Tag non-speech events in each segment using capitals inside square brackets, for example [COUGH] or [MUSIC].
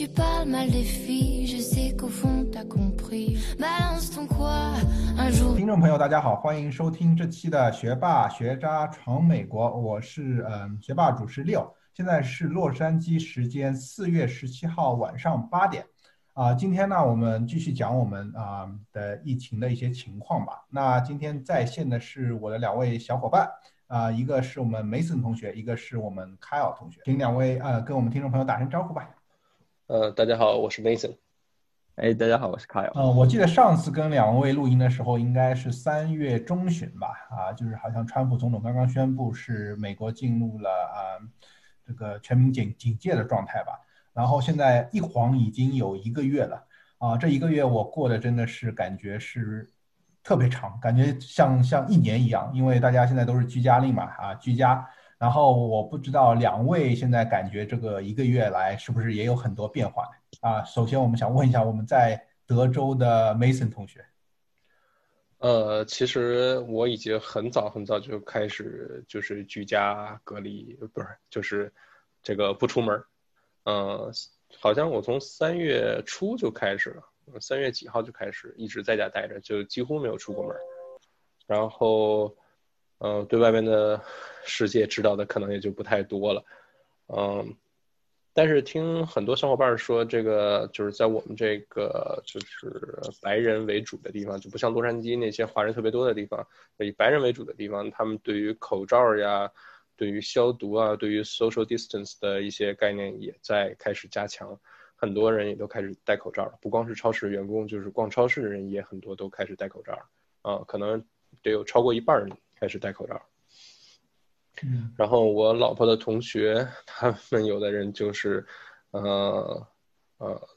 Tu parles mal des filles, je sais qu'au fond t'as compris. Balance ton quoi Un jour. 听众朋友，大家好，欢迎收听这期的学霸学渣闯美国，我是嗯学霸主持六，现在是洛杉矶时间四月十七号晚上八点，啊，今天呢我们继续讲我们啊的疫情的一些情况吧。那今天在线的是我的两位小伙伴。啊，一个是我们 Mason 同学，一个是我们 Kyle 同学，请两位呃跟我们听众朋友打声招呼吧。呃，大家好，我是 Mason。哎，大家好，我是 Kyle。嗯，我记得上次跟两位录音的时候，应该是三月中旬吧？啊，就是好像川普总统刚刚宣布是美国进入了啊这个全民警警戒的状态吧。然后现在一晃已经有一个月了啊，这一个月我过的真的是感觉是。特别长，感觉像像一年一样，因为大家现在都是居家令嘛，啊，居家。然后我不知道两位现在感觉这个一个月来是不是也有很多变化啊？首先我们想问一下我们在德州的 Mason 同学。呃，其实我已经很早很早就开始就是居家隔离，不是，就是这个不出门。嗯，好像我从三月初就开始了。三月几号就开始一直在家待着，就几乎没有出过门然后，呃，对外面的世界知道的可能也就不太多了。嗯，但是听很多小伙伴说，这个就是在我们这个就是白人为主的地方，就不像洛杉矶那些华人特别多的地方，以白人为主的地方，他们对于口罩呀、对于消毒啊、对于 social distance 的一些概念也在开始加强。很多人也都开始戴口罩了，不光是超市员工，就是逛超市的人也很多都开始戴口罩啊，可能得有超过一半人开始戴口罩。嗯，然后我老婆的同学，他们有的人就是，呃，呃，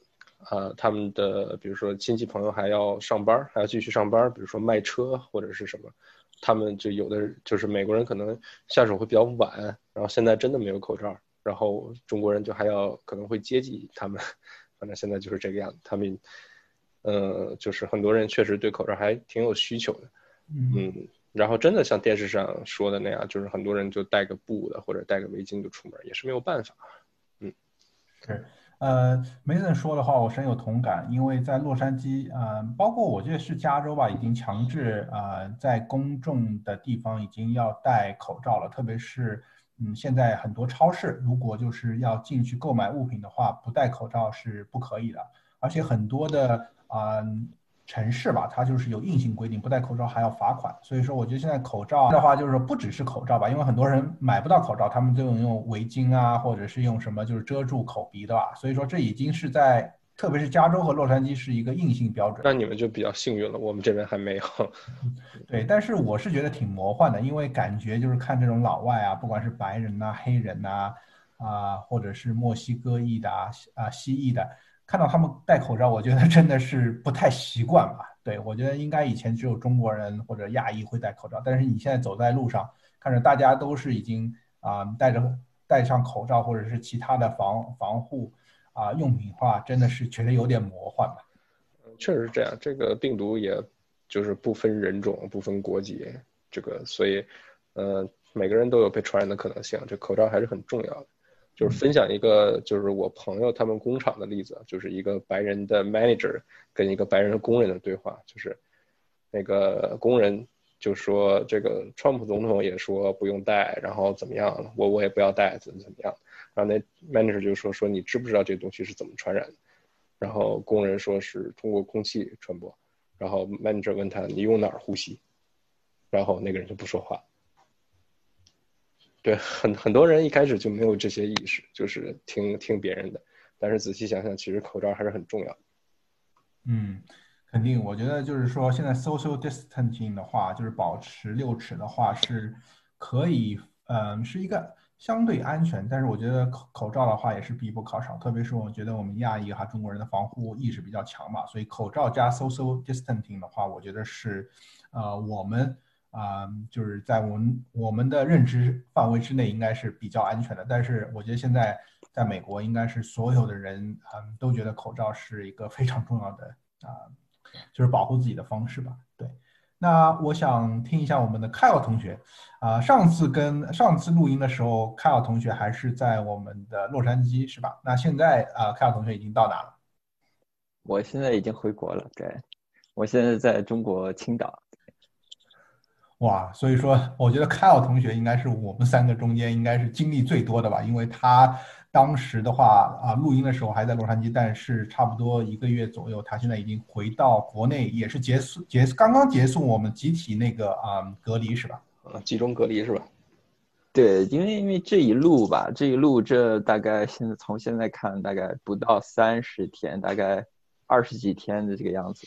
呃，他们的比如说亲戚朋友还要上班，还要继续上班，比如说卖车或者是什么，他们就有的就是美国人可能下手会比较晚，然后现在真的没有口罩。然后中国人就还要可能会接济他们，反正现在就是这个样子。他们，呃，就是很多人确实对口罩还挺有需求的，嗯。然后真的像电视上说的那样，就是很多人就戴个布的或者戴个围巾就出门，也是没有办法。嗯，是，呃，梅森说的话我深有同感，因为在洛杉矶，呃，包括我觉得是加州吧，已经强制啊，在公众的地方已经要戴口罩了，特别是。嗯，现在很多超市如果就是要进去购买物品的话，不戴口罩是不可以的。而且很多的啊城市吧，它就是有硬性规定，不戴口罩还要罚款。所以说，我觉得现在口罩的话，就是不只是口罩吧，因为很多人买不到口罩，他们就用围巾啊，或者是用什么就是遮住口鼻的吧。所以说，这已经是在。特别是加州和洛杉矶是一个硬性标准，那你们就比较幸运了，我们这边还没有。[LAUGHS] 对，但是我是觉得挺魔幻的，因为感觉就是看这种老外啊，不管是白人呐、黑人呐，啊，或者是墨西哥裔的啊、啊西裔的，看到他们戴口罩，我觉得真的是不太习惯吧。[LAUGHS] 对，我觉得应该以前只有中国人或者亚裔会戴口罩，但是你现在走在路上，看着大家都是已经啊戴着戴上口罩或者是其他的防防护。啊，用品化真的是觉得有点魔幻吧？确实是这样。这个病毒也就是不分人种、不分国籍，这个所以，呃，每个人都有被传染的可能性。这口罩还是很重要的。就是分享一个，就是我朋友他们工厂的例子，就是一个白人的 manager 跟一个白人工人的对话，就是那个工人就说，这个川普总统也说不用戴，然后怎么样，我我也不要戴，怎么怎么样。然后那 manager 就说说你知不知道这东西是怎么传染的？然后工人说是通过空气传播。然后 manager 问他你用哪儿呼吸？然后那个人就不说话。对，很很多人一开始就没有这些意识，就是听听别人的。但是仔细想想，其实口罩还是很重要的。嗯，肯定。我觉得就是说，现在 social distancing 的话，就是保持六尺的话，是可以，嗯，是一个。相对安全，但是我觉得口口罩的话也是必不可少，特别是我觉得我们亚裔哈中国人的防护意识比较强嘛，所以口罩加 social distancing 的话，我觉得是，呃，我们啊就是在我们我们的认知范围之内应该是比较安全的。但是我觉得现在在美国应该是所有的人嗯都觉得口罩是一个非常重要的啊，就是保护自己的方式吧，对。那我想听一下我们的凯尔同学，啊，上次跟上次录音的时候，凯尔同学还是在我们的洛杉矶，是吧？那现在啊，凯尔同学已经到哪了？我现在已经回国了，对，我现在在中国青岛。哇，所以说，我觉得凯尔同学应该是我们三个中间应该是经历最多的吧，因为他。当时的话啊，录音的时候还在洛杉矶，但是差不多一个月左右，他现在已经回到国内，也是结束结刚刚结束我们集体那个啊隔离是吧？集中隔离是吧？对，因为因为这一路吧，这一路这大概现在从现在看，大概不到三十天，大概二十几天的这个样子。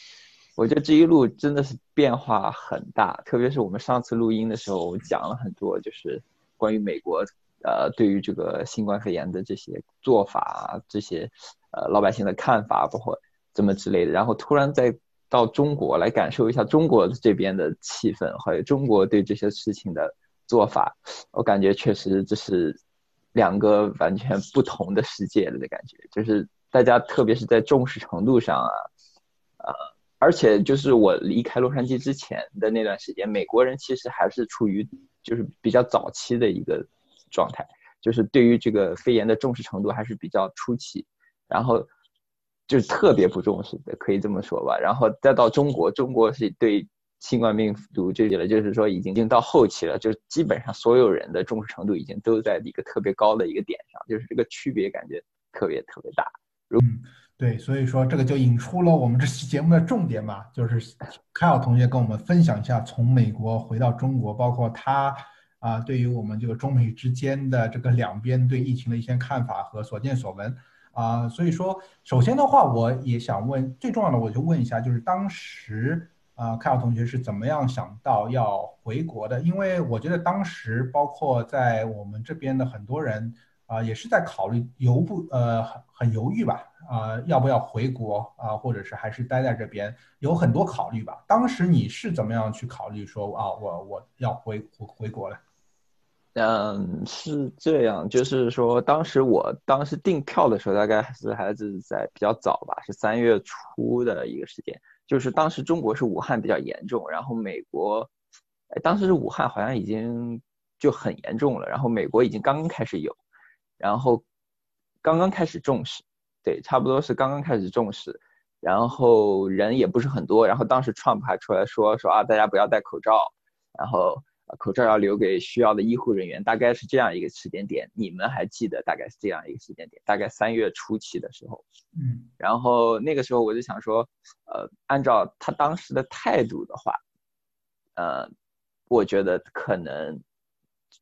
我觉得这一路真的是变化很大，特别是我们上次录音的时候，我讲了很多，就是关于美国。呃，对于这个新冠肺炎的这些做法，这些呃老百姓的看法，包括怎么之类的，然后突然再到中国来感受一下中国这边的气氛，还有中国对这些事情的做法，我感觉确实这是两个完全不同的世界了的感觉，就是大家特别是在重视程度上啊，呃，而且就是我离开洛杉矶之前的那段时间，美国人其实还是处于就是比较早期的一个。状态就是对于这个肺炎的重视程度还是比较初期，然后就是特别不重视的，可以这么说吧。然后再到中国，中国是对新冠病毒这里了，就是说已经到后期了，就基本上所有人的重视程度已经都在一个特别高的一个点上，就是这个区别感觉特别特别大。嗯，对，所以说这个就引出了我们这期节目的重点嘛，就是凯尔同学跟我们分享一下从美国回到中国，包括他。啊，对于我们这个中美之间的这个两边对疫情的一些看法和所见所闻，啊，所以说，首先的话，我也想问，最重要的，我就问一下，就是当时啊，凯尔同学是怎么样想到要回国的？因为我觉得当时，包括在我们这边的很多人啊，也是在考虑犹不呃很很犹豫吧，啊，要不要回国啊，或者是还是待在这边，有很多考虑吧。当时你是怎么样去考虑说啊，我我要回回回国了？嗯，是这样，就是说，当时我当时订票的时候，大概是还是在比较早吧，是三月初的一个时间。就是当时中国是武汉比较严重，然后美国，当时是武汉好像已经就很严重了，然后美国已经刚刚开始有，然后刚刚开始重视，对，差不多是刚刚开始重视，然后人也不是很多，然后当时 Trump 还出来说说啊，大家不要戴口罩，然后。口罩要留给需要的医护人员，大概是这样一个时间点。你们还记得大概是这样一个时间点？大概三月初期的时候。嗯。然后那个时候我就想说，呃，按照他当时的态度的话，呃，我觉得可能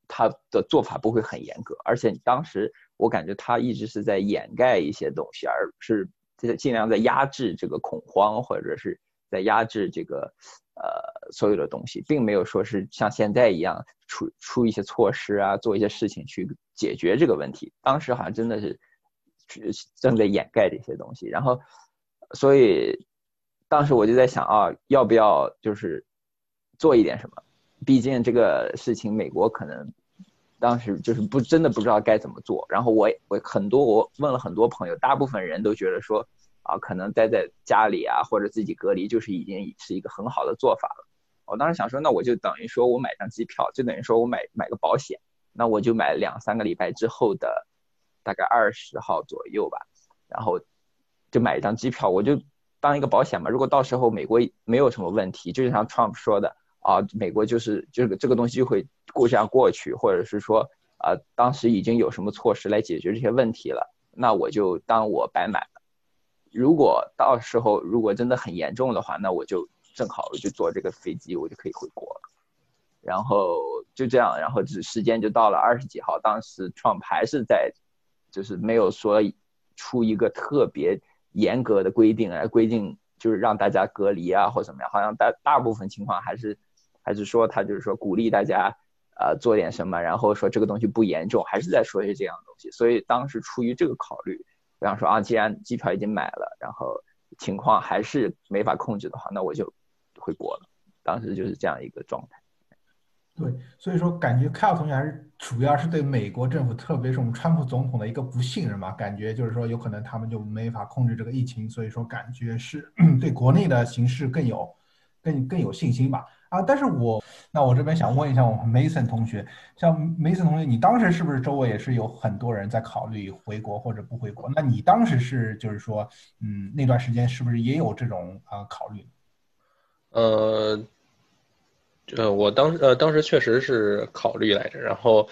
他的做法不会很严格，而且当时我感觉他一直是在掩盖一些东西，而是在尽量在压制这个恐慌，或者是在压制这个。呃，所有的东西，并没有说是像现在一样出出一些措施啊，做一些事情去解决这个问题。当时好像真的是正在掩盖这些东西。然后，所以当时我就在想啊，要不要就是做一点什么？毕竟这个事情，美国可能当时就是不真的不知道该怎么做。然后我我很多我问了很多朋友，大部分人都觉得说。啊，可能待在家里啊，或者自己隔离，就是已经是一个很好的做法了。我当时想说，那我就等于说我买张机票，就等于说我买买个保险，那我就买两三个礼拜之后的大概二十号左右吧，然后就买一张机票，我就当一个保险嘛。如果到时候美国没有什么问题，就像 Trump 说的啊，美国就是这个这个东西就会过这样过去，或者是说啊，当时已经有什么措施来解决这些问题了，那我就当我白买了。如果到时候如果真的很严重的话，那我就正好就坐这个飞机，我就可以回国了。然后就这样，然后这时间就到了二十几号，当时 Trump 还是在，就是没有说出一个特别严格的规定来规定，就是让大家隔离啊或怎么样，好像大大部分情况还是还是说他就是说鼓励大家呃做点什么，然后说这个东西不严重，还是在说一些这样的东西。所以当时出于这个考虑，我想说啊，既然机票已经买了，然后情况还是没法控制的话，那我就回国了。当时就是这样一个状态。对，所以说感觉凯尔同学还是主要是对美国政府，特别是我们川普总统的一个不信任嘛，感觉就是说有可能他们就没法控制这个疫情，所以说感觉是 [CLEARS THROAT] 对国内的形势更有更更有信心吧。啊，但是我那我这边想问一下我们 Mason 同学，像 Mason 同学，你当时是不是周围也是有很多人在考虑回国或者不回国？那你当时是就是说，嗯，那段时间是不是也有这种啊考虑？呃。呃，我当呃当时确实是考虑来着，然后，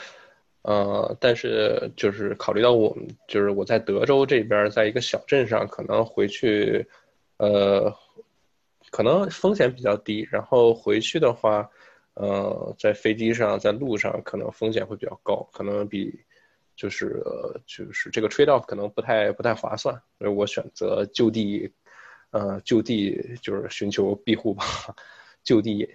呃，但是就是考虑到我们就是我在德州这边，在一个小镇上，可能回去，呃，可能风险比较低，然后回去的话，呃，在飞机上，在路上可能风险会比较高，可能比就是呃就是这个 trade off 可能不太不太划算，所以我选择就地，呃，就地就是寻求庇护吧，[LAUGHS] 就地。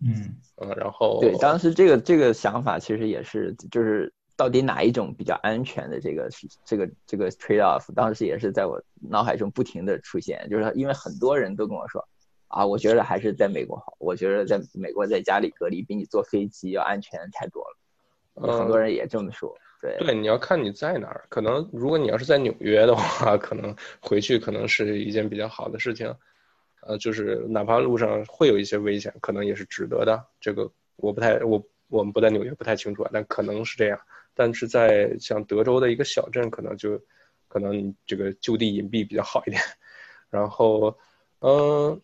嗯嗯，然后对，当时这个这个想法其实也是，就是到底哪一种比较安全的这个这个这个 trade off，当时也是在我脑海中不停的出现，就是因为很多人都跟我说，啊，我觉得还是在美国好，我觉得在美国在家里隔离比你坐飞机要安全太多了，很多人也这么说。对对，你要看你在哪儿，可能如果你要是在纽约的话，可能回去可能是一件比较好的事情。呃，就是哪怕路上会有一些危险，可能也是值得的。这个我不太，我我们不在纽约，不太清楚啊，但可能是这样。但是在像德州的一个小镇，可能就可能这个就地隐蔽比较好一点。[LAUGHS] 然后，嗯，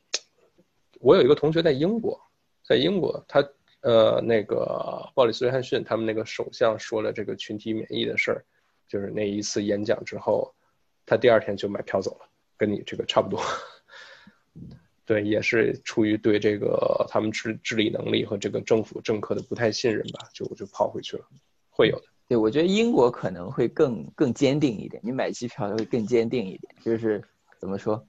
我有一个同学在英国，在英国，他呃那个鲍里斯·约翰逊他们那个首相说了这个群体免疫的事儿，就是那一次演讲之后，他第二天就买票走了，跟你这个差不多。[LAUGHS] 对，也是出于对这个他们治治理能力和这个政府政客的不太信任吧，就就跑回去了，会有的。对，我觉得英国可能会更更坚定一点，你买机票会更坚定一点，就是怎么说，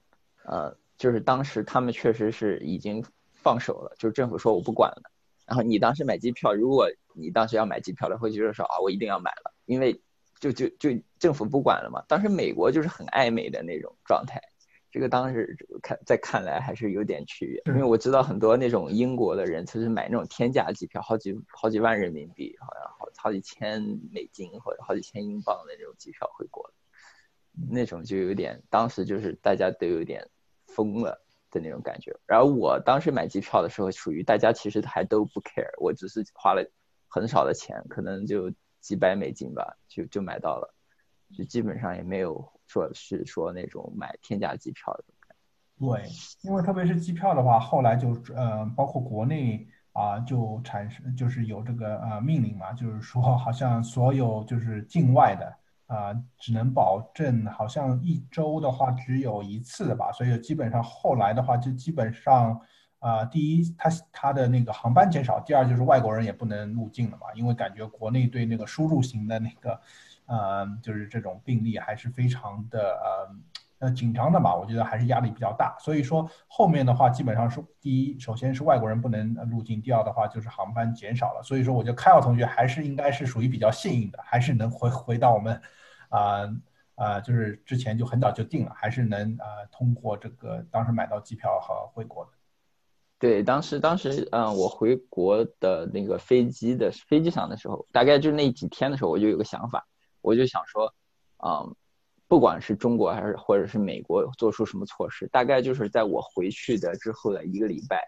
呃，就是当时他们确实是已经放手了，就是政府说我不管了，然后你当时买机票，如果你当时要买机票的，会觉得说啊，我一定要买了，因为就就就政府不管了嘛。当时美国就是很暧昧的那种状态。这个当时看在看来还是有点区别，因为我知道很多那种英国的人，其实买那种天价机票，好几好几万人民币，好像好好几千美金或者好几千英镑的那种机票回国，那种就有点，当时就是大家都有点疯了的那种感觉。然后我当时买机票的时候，属于大家其实还都不 care，我只是花了很少的钱，可能就几百美金吧，就就买到了，就基本上也没有。说是说那种买天价机票的，对，因为特别是机票的话，后来就呃，包括国内啊，就产生就是有这个呃命令嘛，就是说好像所有就是境外的啊，只能保证好像一周的话只有一次吧，所以基本上后来的话就基本上啊，第一，它它的那个航班减少，第二就是外国人也不能入境了嘛，因为感觉国内对那个输入型的那个。呃，就是这种病例还是非常的呃呃紧张的嘛，我觉得还是压力比较大。所以说后面的话，基本上是第一，首先是外国人不能入境；第二的话就是航班减少了。所以说，我觉得凯尔同学还是应该是属于比较幸运的，还是能回回到我们啊啊，就是之前就很早就定了，还是能啊通过这个当时买到机票和回国的。对，当时当时嗯，我回国的那个飞机的飞机上的时候，大概就那几天的时候，我就有个想法。我就想说，嗯，不管是中国还是或者是美国做出什么措施，大概就是在我回去的之后的一个礼拜，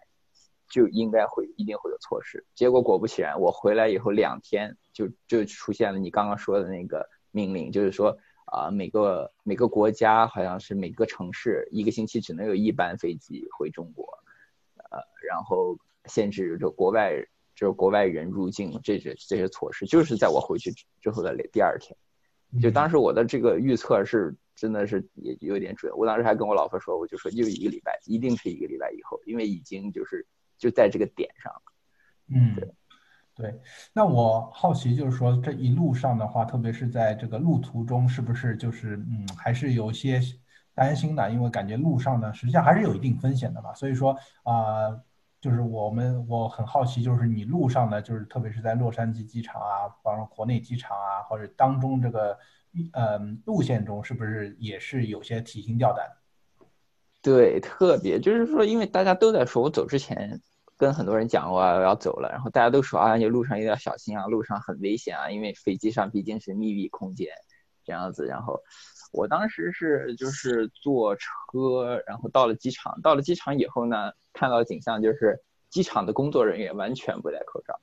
就应该会一定会有措施。结果果不其然，我回来以后两天就就出现了你刚刚说的那个命令，就是说啊，每个每个国家好像是每个城市一个星期只能有一班飞机回中国，呃，然后限制就国外就是国外人入境这些这些措施，就是在我回去之后的第二天。就当时我的这个预测是真的是也有点准，我当时还跟我老婆说，我就说就一个礼拜，一定是一个礼拜以后，因为已经就是就在这个点上了。嗯，对，对。那我好奇就是说这一路上的话，特别是在这个路途中，是不是就是嗯还是有些担心的？因为感觉路上呢实际上还是有一定风险的嘛。所以说啊，就是我们我很好奇，就是你路上呢，就是特别是在洛杉矶机场啊，包括国内机场啊，或者当中这个呃路线中，是不是也是有些提心吊胆？对，特别就是说，因为大家都在说，我走之前跟很多人讲我要走了，然后大家都说啊，你路上一定要小心啊，路上很危险啊，因为飞机上毕竟是密闭空间这样子。然后我当时是就是坐车，然后到了机场，到了机场以后呢，看到景象就是机场的工作人员完全不戴口罩，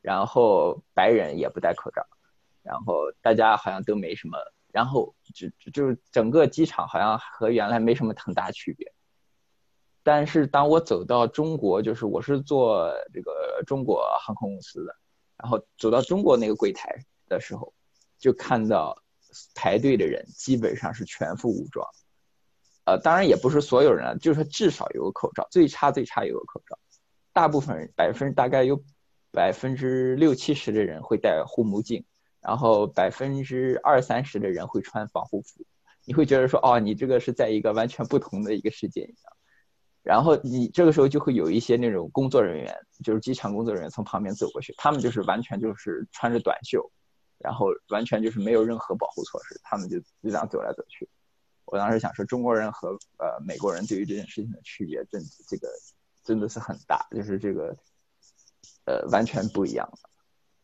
然后白人也不戴口罩，然后大家好像都没什么。然后就就是整个机场好像和原来没什么很大区别，但是当我走到中国，就是我是做这个中国航空公司的，然后走到中国那个柜台的时候，就看到排队的人基本上是全副武装，呃，当然也不是所有人，就是说至少有个口罩，最差最差有个口罩，大部分人百分大概有百分之六七十的人会戴护目镜。然后百分之二三十的人会穿防护服，你会觉得说，哦，你这个是在一个完全不同的一个世界一样。然后你这个时候就会有一些那种工作人员，就是机场工作人员从旁边走过去，他们就是完全就是穿着短袖，然后完全就是没有任何保护措施，他们就就这样走来走去。我当时想说，中国人和呃美国人对于这件事情的区别，真这个真的是很大，就是这个呃完全不一样。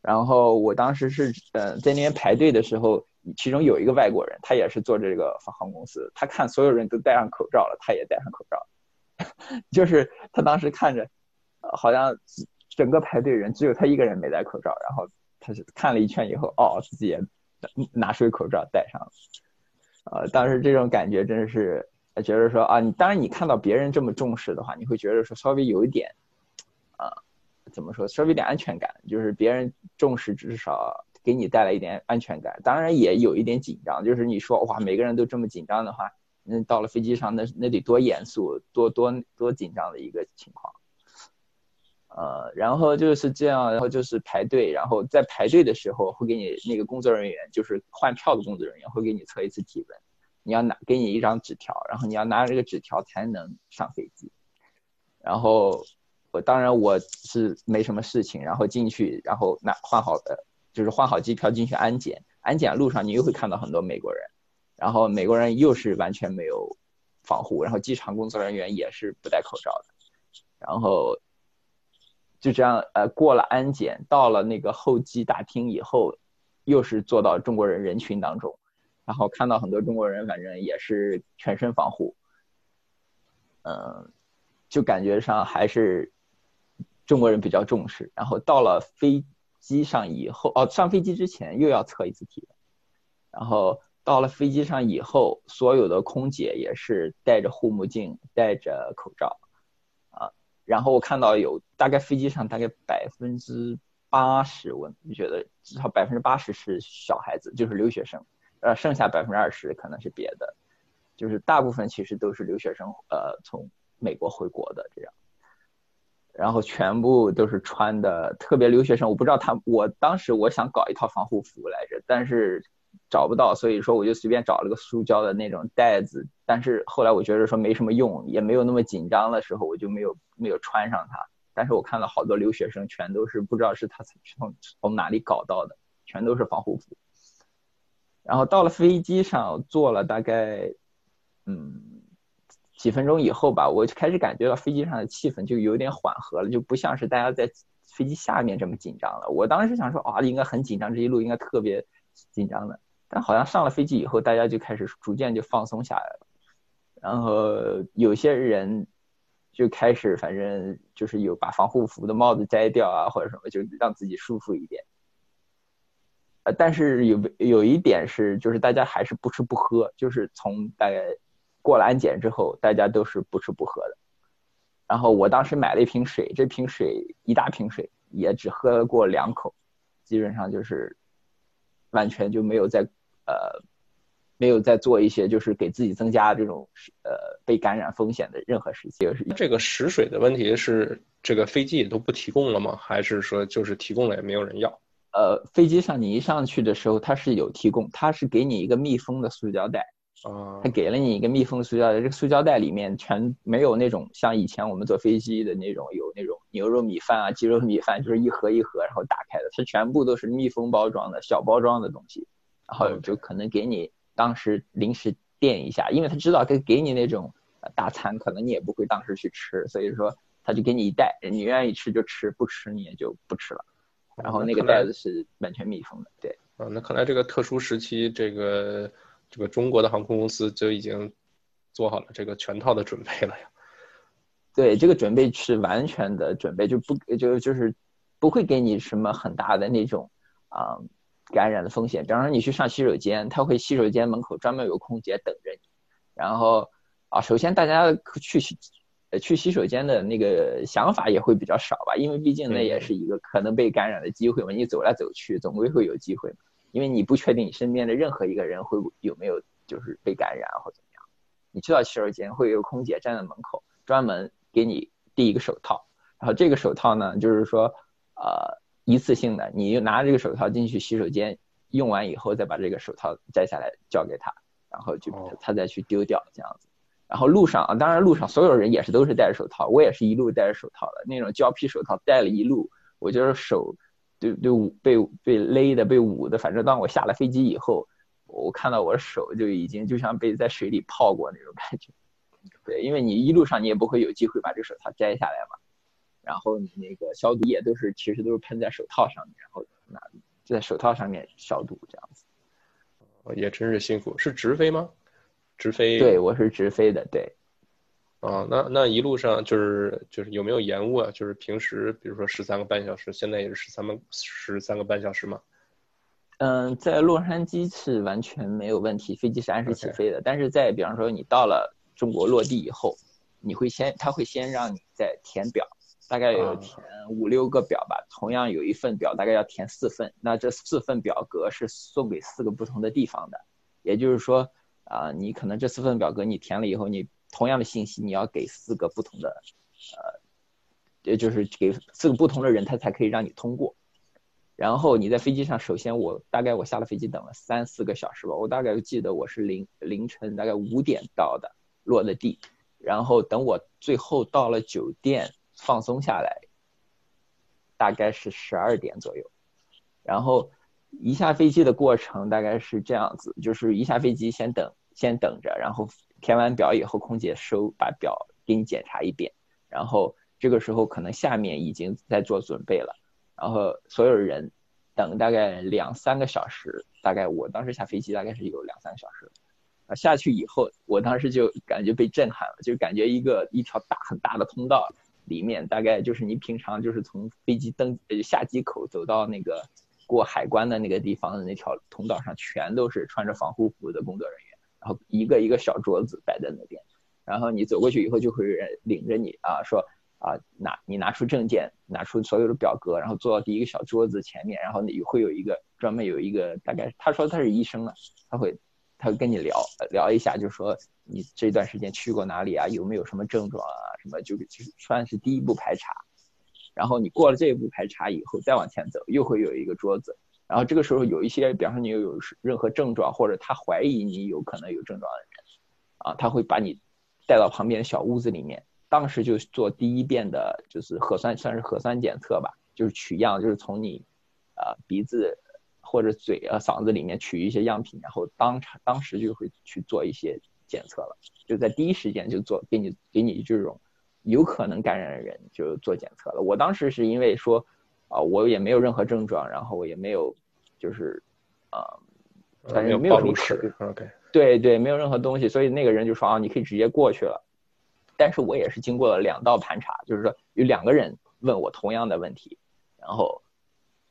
然后我当时是呃在那边排队的时候，其中有一个外国人，他也是做这个航空公司，他看所有人都戴上口罩了，他也戴上口罩，[LAUGHS] 就是他当时看着，好像整个排队人只有他一个人没戴口罩，然后他是看了一圈以后，哦，自己也拿出口罩戴上了，呃，当时这种感觉真的是觉得说啊，你当然你看到别人这么重视的话，你会觉得说稍微有一点，啊。怎么说？稍微有点安全感，就是别人重视，至少给你带来一点安全感。当然也有一点紧张，就是你说哇，每个人都这么紧张的话，那到了飞机上，那那得多严肃，多多多紧张的一个情况。呃，然后就是这样，然后就是排队，然后在排队的时候会给你那个工作人员，就是换票的工作人员会给你测一次体温，你要拿给你一张纸条，然后你要拿着这个纸条才能上飞机，然后我。当然我是没什么事情，然后进去，然后拿换好的，就是换好机票进去安检。安检路上你又会看到很多美国人，然后美国人又是完全没有防护，然后机场工作人员也是不戴口罩的，然后就这样呃过了安检，到了那个候机大厅以后，又是坐到中国人人群当中，然后看到很多中国人，反正也是全身防护，嗯，就感觉上还是。中国人比较重视，然后到了飞机上以后，哦，上飞机之前又要测一次体温，然后到了飞机上以后，所有的空姐也是戴着护目镜、戴着口罩，然后我看到有大概飞机上大概百分之八十，我觉得至少百分之八十是小孩子，就是留学生，呃，剩下百分之二十可能是别的，就是大部分其实都是留学生，呃，从美国回国的这样。然后全部都是穿的特别留学生，我不知道他，我当时我想搞一套防护服来着，但是找不到，所以说我就随便找了个塑胶的那种袋子，但是后来我觉得说没什么用，也没有那么紧张的时候，我就没有没有穿上它。但是我看到好多留学生全都是不知道是他从从哪里搞到的，全都是防护服。然后到了飞机上坐了大概，嗯。几分钟以后吧，我就开始感觉到飞机上的气氛就有点缓和了，就不像是大家在飞机下面这么紧张了。我当时想说啊，应该很紧张，这一路应该特别紧张的。好像上了飞机以后，大家就开始逐渐就放松下来了。然后有些人就开始，反正就是有把防护服的帽子摘掉啊，或者什么，就让自己舒服一点。呃，但是有有一点是，就是大家还是不吃不喝，就是从大概。过了安检之后，大家都是不吃不喝的。然后我当时买了一瓶水，这瓶水一大瓶水也只喝过两口，基本上就是完全就没有在呃没有在做一些就是给自己增加这种呃被感染风险的任何事情。这个食水的问题是这个飞机也都不提供了吗？还是说就是提供了也没有人要？呃，飞机上你一上去的时候它是有提供，它是给你一个密封的塑胶袋。啊他给了你一个密封塑胶袋，这个塑胶袋里面全没有那种像以前我们坐飞机的那种有那种牛肉米饭啊、鸡肉米饭，就是一盒一盒然后打开的，它全部都是密封包装的小包装的东西，然后就可能给你当时临时垫一下，因为他知道给给你那种呃大餐，可能你也不会当时去吃，所以说他就给你一袋，你愿意吃就吃，不吃你也就不吃了。然后那个袋子是完全密封的，对。啊，那看来这个特殊时期，这个这个中国的航空公司就已经做好了这个全套的准备了呀。[LAUGHS] 对，这个准备是完全的准备，就不就就是不会给你什么很大的那种啊、感染的风险。比方说你去上洗手间，他会洗手间门口专门有空姐等着你，然后啊，首先大家去洗呃去洗手间的那个想法也会比较少吧，因为毕竟那也是一个可能被感染的机会嘛，你走来走去总归会有机会嘛，因为你不确定你身边的任何一个人会有没有就是被感染或怎么样。你去到洗手间会有空姐站在门口，专门给你递一个手套，然后这个手套呢，就是说呃一次性的，你就拿这个手套进去洗手间，用完以后再把这个手套摘下来交给他，然后就哦他再去丢掉这样子。然后路上啊，当然路上所有人也是都是戴着手套，我也是一路戴着手套的那种胶皮手套，戴了一路，我就是手对对捂被被勒的被捂的，反正当我下了飞机以后，我看到我的手就已经就像被在水里泡过那种感觉。对，因为你一路上你也不会有机会把这个手套摘下来嘛，然后你那个消毒液都是其实都是喷在手套上面，然后拿就在手套上面消毒这样子。哦也真是辛苦，是直飞吗？直飞？对，我是直飞的，对。啊，那那一路上就是就是有没有延误啊？就是平时比如说十三个半小时，现在也是十三个十三个半小时嘛？嗯，在洛杉矶是完全没有问题，飞机是按时起飞的。但是在比方说你到了中国落地以后，你会先他会先让你在填表，大概有啊填五六个表吧。同样有一份表大概要填四份，那这四份表格是送给四个不同的地方的。也就是说，啊、你可能这四份表格你填了以后，你同样的信息你要给四个不同的，呃，也就是给四个不同的人，他才可以让你通过。然后你在飞机上，首先我大概我下了飞机等了三四个小时吧，我大概记得我是凌凌晨大概五点到的，落的地，然后等我最后到了酒店放松下来，大概是十二点左右，然后一下飞机的过程大概是这样子，就是一下飞机先等先等着，然后填完表以后，空姐收把表给你检查一遍，然后这个时候可能下面已经在做准备了。然后所有人等大概两三个小时，大概我当时下飞机大概是有两三个小时，啊下去以后，我当时就感觉被震撼了，就感觉一个一条大很大的通道里面，大概就是你平常就是从飞机登呃下机口走到那个过海关的那个地方的那条通道上，全都是穿着防护服的工作人员，然后一个一个小桌子摆在那边，然后你走过去以后，就会有人领着你啊说。啊，拿你拿出证件，拿出所有的表格，然后坐到第一个小桌子前面，然后你会有一个专门有一个大概，他说他是医生了，他会他跟你聊聊一下，就说你这段时间去过哪里啊，有没有什么症状啊，什么就就算是第一步排查，然后你过了这一步排查以后，再往前走，又会有一个桌子，然后这个时候有一些，比方说你有有任何症状，或者他怀疑你有可能有症状的人，啊，他会把你带到旁边的小屋子里面。当时就做第一遍的，就是核酸，算是核酸检测吧，就是取样，就是从你，呃，鼻子或者嘴啊、嗓子里面取一些样品，然后当场当时就会去做一些检测了，就在第一时间就做给你给你这种有可能感染的人就做检测了。我当时是因为说，啊、我也没有任何症状，然后我也没有就是，啊、呃反正没有什么。OK，对对，没有任何东西，所以那个人就说啊，你可以直接过去了。但是我也是经过了两道盘查，就是说有两个人问我同样的问题，然后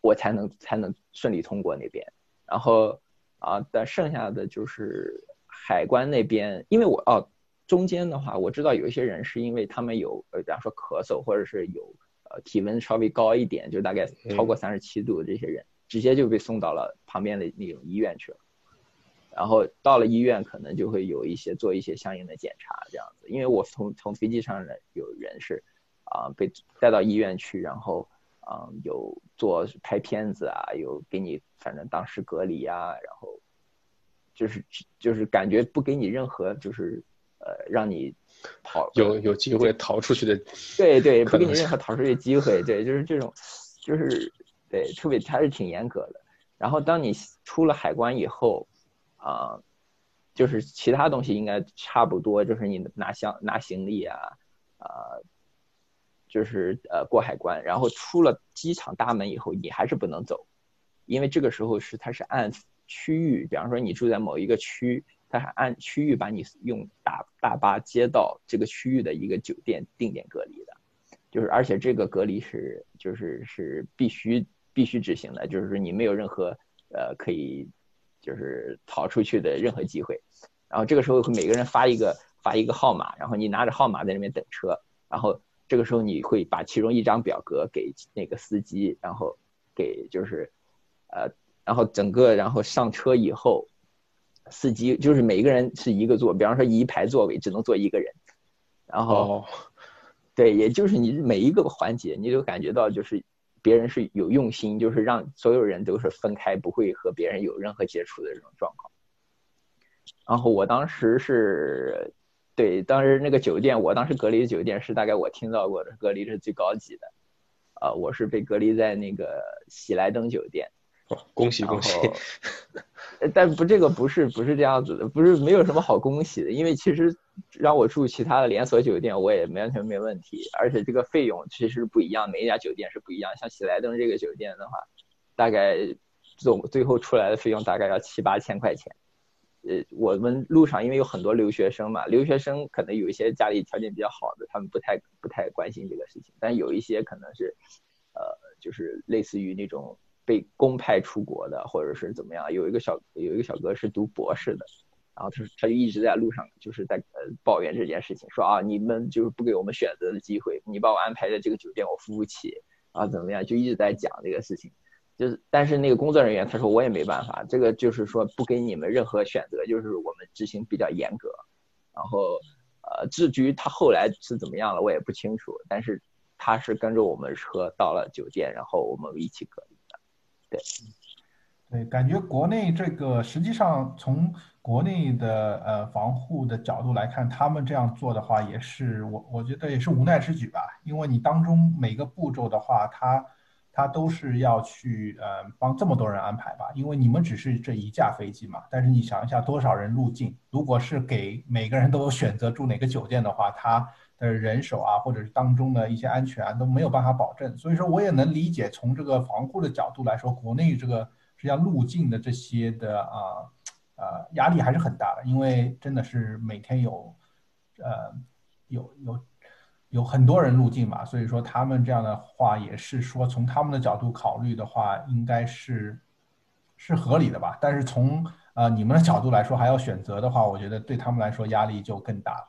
我才能才能顺利通过那边。然后啊，但剩下的就是海关那边，因为我哦中间的话，我知道有一些人是因为他们有呃，比方说咳嗽，或者是有呃体温稍微高一点，就大概超过三十七度的这些人，直接就被送到了旁边的那种医院去了。然后到了医院，可能就会有一些做一些相应的检查，这样子。因为我从从飞机上人有人是啊、被带到医院去，然后啊、有做拍片子啊，有给你反正当时隔离啊，然后就是就是感觉不给你任何就是呃让你逃有有机会逃出去的，对对，不给你任何逃出去的机会，对，就是这种，就是对，特别还是挺严格的。然后当你出了海关以后，啊，就是其他东西应该差不多，就是你拿箱拿行李啊，啊，就是呃过海关，然后出了机场大门以后，你还是不能走，因为这个时候是它是按区域，比方说你住在某一个区，它是按区域把你用大大巴接到这个区域的一个酒店定点隔离的，就是而且这个隔离是就是是必须。必须执行的，就是说你没有任何呃可以就是逃出去的任何机会。然后这个时候会每个人发一个发一个号码，然后你拿着号码在那边等车。然后这个时候你会把其中一张表格给那个司机，然后给就是呃，然后整个然后上车以后，司机就是每个人是一个座，比方说一排座位只能坐一个人。然后对，也就是你每一个环节你都感觉到就是。别人是有用心，就是让所有人都是分开，不会和别人有任何接触的这种状况。然后我当时是，对，当时那个酒店，我当时隔离的酒店是大概我听到过的隔离是最高级的，啊，我是被隔离在那个喜来登酒店。恭喜恭喜！但不，这个不是不是这样子的，不是没有什么好恭喜的，因为其实让我住其他的连锁酒店，我也完全没问题，而且这个费用其实不一样，每一家酒店是不一样。像喜来登这个酒店的话，大概总最后出来的费用大概要七八千块钱。呃，我们路上因为有很多留学生嘛，留学生可能有一些家里条件比较好的，他们不太不太关心这个事情，但有一些可能是，呃，就是类似于那种。被公派出国的，或者是怎么样？有一个小有一个小哥是读博士的，然后他他就一直在路上就是在呃抱怨这件事情，说啊你们就是不给我们选择的机会，你把我安排在这个酒店我付不起啊怎么样？就一直在讲这个事情，就是但是那个工作人员他说我也没办法，这个就是说不给你们任何选择，就是我们执行比较严格，然后呃至于他后来是怎么样了我也不清楚，但是他是跟着我们车到了酒店，然后我们一起隔离的。对，对，感觉国内这个实际上从国内的呃防护的角度来看，他们这样做的话，也是我我觉得也是无奈之举吧。因为你当中每个步骤的话，他他都是要去呃帮这么多人安排吧。因为你们只是这一架飞机嘛，但是你想一下多少人入境，如果是给每个人都选择住哪个酒店的话，他。的人手啊，或者是当中的一些安全啊，都没有办法保证。所以说，我也能理解，从这个防护的角度来说，国内这个实际上入境的这些的啊呃压力还是很大的，因为真的是每天有呃有有有很多人入境嘛，所以说他们这样的话也是说从他们的角度考虑的话，应该是是合理的吧。但是从呃你们的角度来说，还要选择的话，我觉得对他们来说压力就更大了。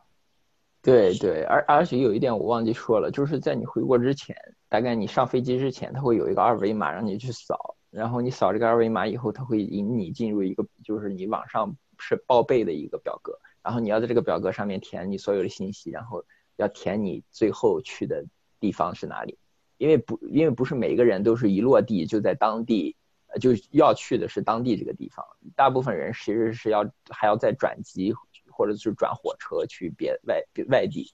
对对，而而且有一点我忘记说了，就是在你回国之前，大概你上飞机之前，他会有一个二维码让你去扫，然后你扫这个二维码以后，他会引你进入一个就是你网上是报备的一个表格，然后你要在这个表格上面填你所有的信息，然后要填你最后去的地方是哪里，因为不因为不是每个人都是一落地就在当地，呃就要去的是当地这个地方，大部分人其实是要还要再转机。或者是转火车去别外外地，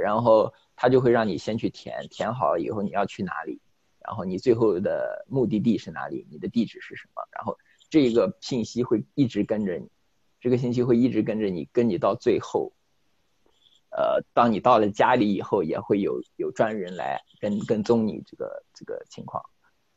然后他就会让你先去填，填好了以后你要去哪里，然后你最后的目的地是哪里，你的地址是什么，然后这个信息会一直跟着你，这个信息会一直跟着你，跟你到最后，呃，当你到了家里以后，也会有有专人来跟跟踪你这个这个情况。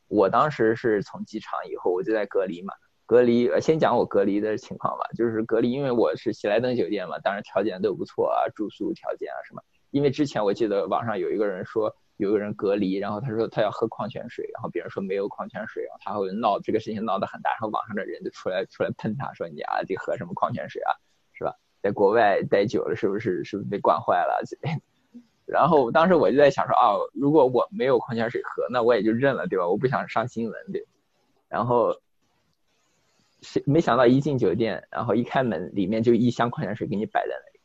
我当时是从机场以后，我就在隔离嘛。隔离，先讲我隔离的情况吧。就是隔离，因为我是喜来登酒店嘛，当然条件都不错啊，住宿条件啊什么。因为之前我记得网上有一个人说，有个人隔离，然后他说他要喝矿泉水，然后别人说没有矿泉水，然后他会闹这个事情闹得很大，然后网上的人就出来出来喷他说你啊，得喝什么矿泉水啊，是吧？在国外待久了，是不是是不是被惯坏了？然后当时我就在想说啊，如果我没有矿泉水喝，那我也就认了，对吧？我不想上新闻，对。然后。是没想到一进酒店，然后一开门，里面就一箱矿泉水给你摆在那里，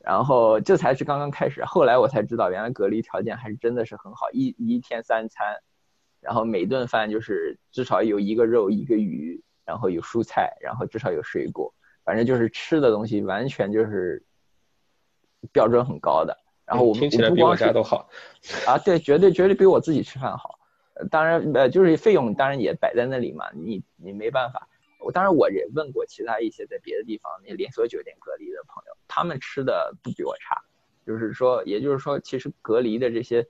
然后这才是刚刚开始。后来我才知道，原来隔离条件还是真的是很好，一一天三餐，然后每顿饭就是至少有一个肉一个鱼，然后有蔬菜，然后至少有水果，反正就是吃的东西完全就是标准很高的。然后我们听起来比我家都好啊，对，绝对绝对比我自己吃饭好。当然呃，就是费用当然也摆在那里嘛，你你没办法。我当然我也问过其他一些在别的地方那连锁酒店隔离的朋友，他们吃的不比我差。就是说，也就是说，其实隔离的这些，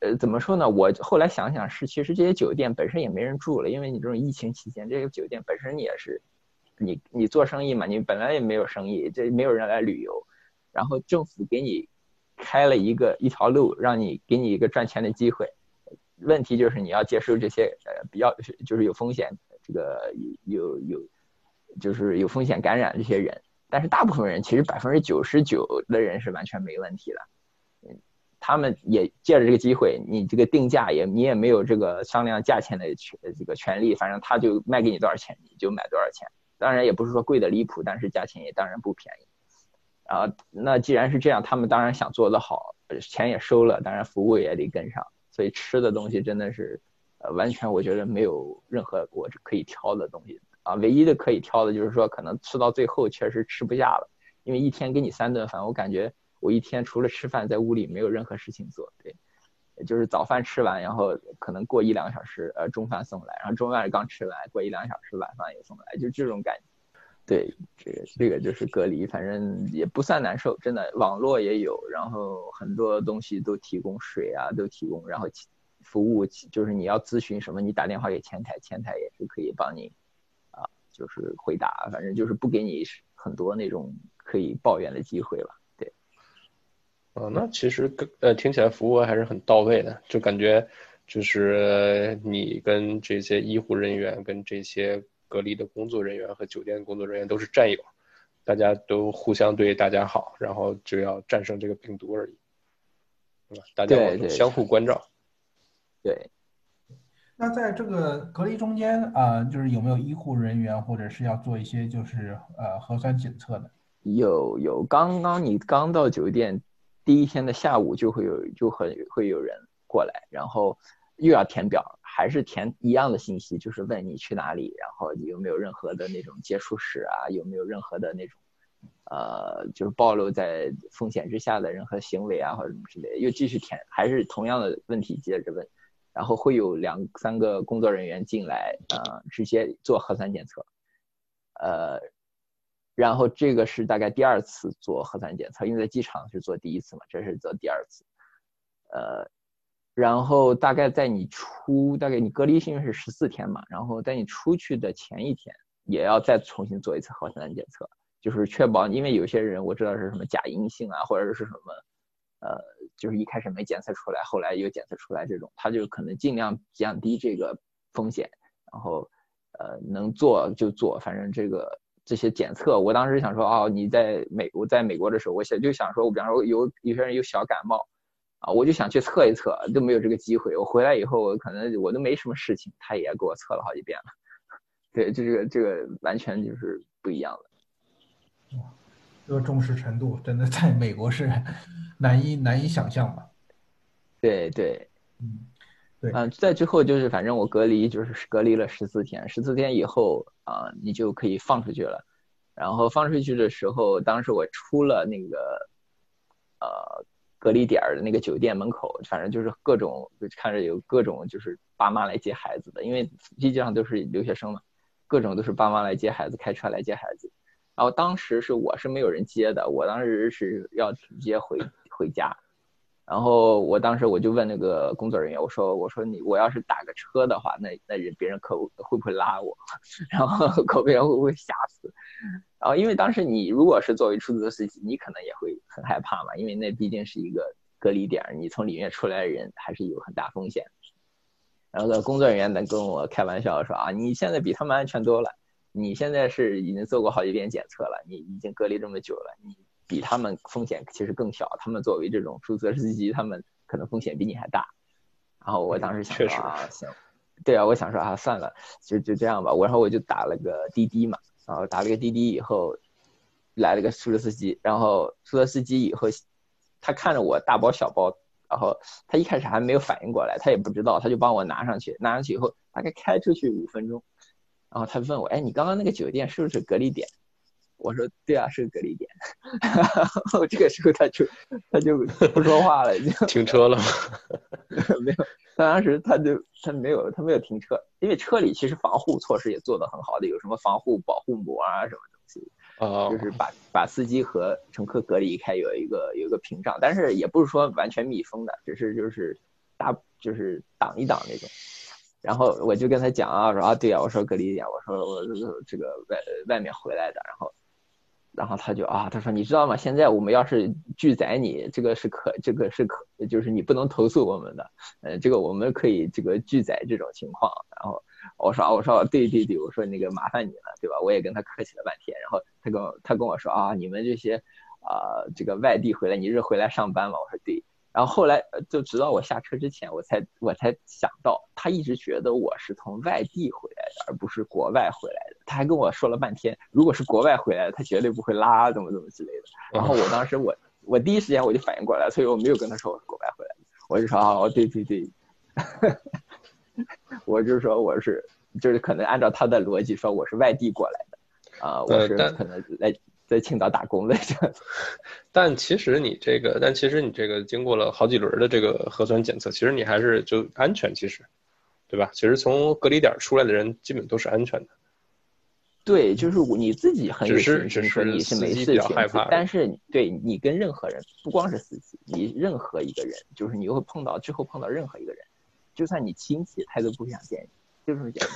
呃，怎么说呢？我后来想想是，其实这些酒店本身也没人住了，因为你这种疫情期间，这个酒店本身也是，你你做生意嘛，你本来也没有生意，这没有人来旅游，然后政府给你开了一个一条路，让你给你一个赚钱的机会。问题就是你要接受这些呃比较就是有风险，这个有有就是有风险感染这些人。但是大部分人其实百分之九十九的人是完全没问题的，嗯，他们也借着这个机会，你这个定价也你也没有这个商量价钱的权这个权利，反正他就卖给你多少钱你就买多少钱，当然也不是说贵的离谱，但是价钱也当然不便宜，啊，那既然是这样，他们当然想做得好，钱也收了，当然服务也得跟上，所以吃的东西真的是，呃，完全我觉得没有任何我可以挑的东西。啊，唯一的可以挑的就是说，可能吃到最后确实吃不下了，因为一天给你三顿饭，我感觉我一天除了吃饭，在屋里没有任何事情做。对，就是早饭吃完，然后可能过一两个小时，呃，中饭送来，然后中饭刚吃完，过一两个小时晚饭也送来，就这种感。对，这个这个就是隔离，反正也不算难受，真的。网络也有，然后很多东西都提供，水啊都提供，然后服务就是你要咨询什么，你打电话给前台，前台也是可以帮你。啊就是回答，反正就是不给你很多那种可以抱怨的机会了，对。哦，那其实跟呃听起来服务还是很到位的，就感觉就是你跟这些医护人员、跟这些隔离的工作人员和酒店工作人员都是战友，大家都互相对大家好，然后就要战胜这个病毒而已，对吧？大家相互关照，对。那在这个隔离中间啊，就是有没有医护人员或者是要做一些就是呃核酸检测的？有有，刚刚你刚到酒店第一天的下午就会有就很会有人过来，然后又要填表，还是填一样的信息，就是问你去哪里，然后有没有任何的那种接触史啊，有没有任何的那种呃就是暴露在风险之下的任何行为啊或者什么之类的，又继续填，还是同样的问题接着问。然后会有两三个工作人员进来，呃，直接做核酸检测，呃，然后这个是大概第二次做核酸检测，因为在机场是做第一次嘛，这是做第二次，呃，然后大概在你出，大概你隔离因为是十四天嘛，然后在你出去的前一天也要再重新做一次核酸检测，就是确保，因为有些人我知道是什么假阴性啊，或者是什么。呃，就是一开始没检测出来，后来又检测出来，这种他就可能尽量降低这个风险，然后呃能做就做，反正这个这些检测，我当时想说，哦，你在美我在美国的时候，我想就想说，我比方说有有些人有小感冒啊，我就想去测一测，都没有这个机会。我回来以后，我可能我都没什么事情，他也给我测了好几遍了。对，这个这个完全就是不一样的。哇，这个重视程度真的在美国是。难以难以想象吧？对对，嗯，嗯，在之后就是反正我隔离就是隔离了十四天，十四天以后啊，你就可以放出去了。然后放出去的时候，当时我出了那个呃隔离点的那个酒店门口，反正就是各种看着有各种就是爸妈来接孩子的，因为飞机上都是留学生嘛，各种都是爸妈来接孩子，开车来接孩子。然后当时是我是没有人接的，我当时是要直接回。回家，然后我当时我就问那个工作人员，我说我说你我要是打个车的话，那那人别人可会不会拉我？[LAUGHS] 然后可别人会不会吓死？然后因为当时你如果是作为出租车司机，你可能也会很害怕嘛，因为那毕竟是一个隔离点，你从里面出来的人还是有很大风险。然后工作人员呢跟我开玩笑说啊，你现在比他们安全多了，你现在是已经做过好几遍检测了，你已经隔离这么久了，你。比他们风险其实更小，他们作为这种出租车司机，他们可能风险比你还大。然后我当时想说啊，行，对啊，我想说啊，算了，就就这样吧。我然后我就打了个滴滴嘛，然后打了个滴滴以后，来了个出租车司机，然后出租车司机以后，他看着我大包小包，然后他一开始还没有反应过来，他也不知道，他就帮我拿上去，拿上去以后大概开出去五分钟，然后他问我，哎，你刚刚那个酒店是不是隔离点？我说对啊，是隔离点。[LAUGHS] 然后这个时候他就他就不说话了，就 [LAUGHS] 停车了吗？[LAUGHS] 没有，他当时他就他没有他没有停车，因为车里其实防护措施也做得很好的，有什么防护保护膜啊什么东西，啊，就是把把司机和乘客隔离开，有一个有一个屏障，但是也不是说完全密封的，只是就是大就是挡一挡那种。然后我就跟他讲啊，说啊对啊，我说隔离点，我说我这个外外面回来的，然后。然后他就啊，他说你知道吗？现在我们要是拒载你，这个是可，这个是可，就是你不能投诉我们的，呃，这个我们可以这个拒载这种情况。然后我说啊，我说对对对，我说那个麻烦你了，对吧？我也跟他客气了半天。然后他跟我他跟我说啊，你们这些啊这个外地回来，你是回来上班吗？我说对。然后后来就直到我下车之前，我才我才想到，他一直觉得我是从外地回来的，而不是国外回来的。他还跟我说了半天，如果是国外回来的，他绝对不会拉，怎么怎么之类的。然后我当时我我第一时间我就反应过来，所以我没有跟他说我是国外回来的，我就说哦对对对，[LAUGHS] 我就说我是就是可能按照他的逻辑说我是外地过来的啊，我是可能来。在青岛打工的这样，[LAUGHS] 但其实你这个，但其实你这个经过了好几轮的这个核酸检测，其实你还是就安全，其实，对吧？其实从隔离点出来的人基本都是安全的。对，就是你自己很有信心说你是没事情，但是对你跟任何人，不光是司机，你任何一个人，就是你会碰到之后碰到任何一个人，就算你亲戚，他都不想见你，就这么简单。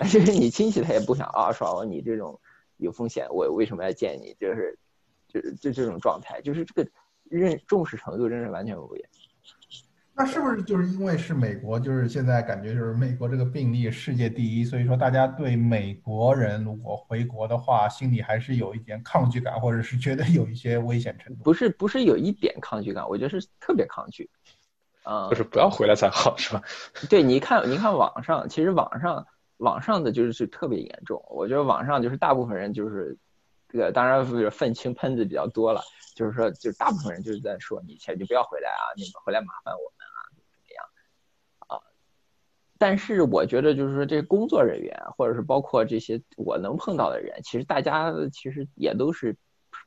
[LAUGHS] 就是你亲戚他也不想啊，说你这种。有风险，我为什么要见你？就是，就是就这种状态，就是这个认重视程度真是完全不一样。那是不是就是因为是美国，就是现在感觉就是美国这个病例世界第一，所以说大家对美国人如果回国的话，心里还是有一点抗拒感，或者是觉得有一些危险程度？不是，不是有一点抗拒感，我觉得是特别抗拒。啊，就是不要回来才好，是吧？对，你看，你看网上，其实网上。网上的就是是特别严重，我觉得网上就是大部分人就是这个，当然是愤青喷子比较多了，就是说，就是大部分人就是在说你钱就不要回来啊，那个回来麻烦我们啊，怎么样啊？但是我觉得就是说，这工作人员或者是包括这些我能碰到的人，其实大家其实也都是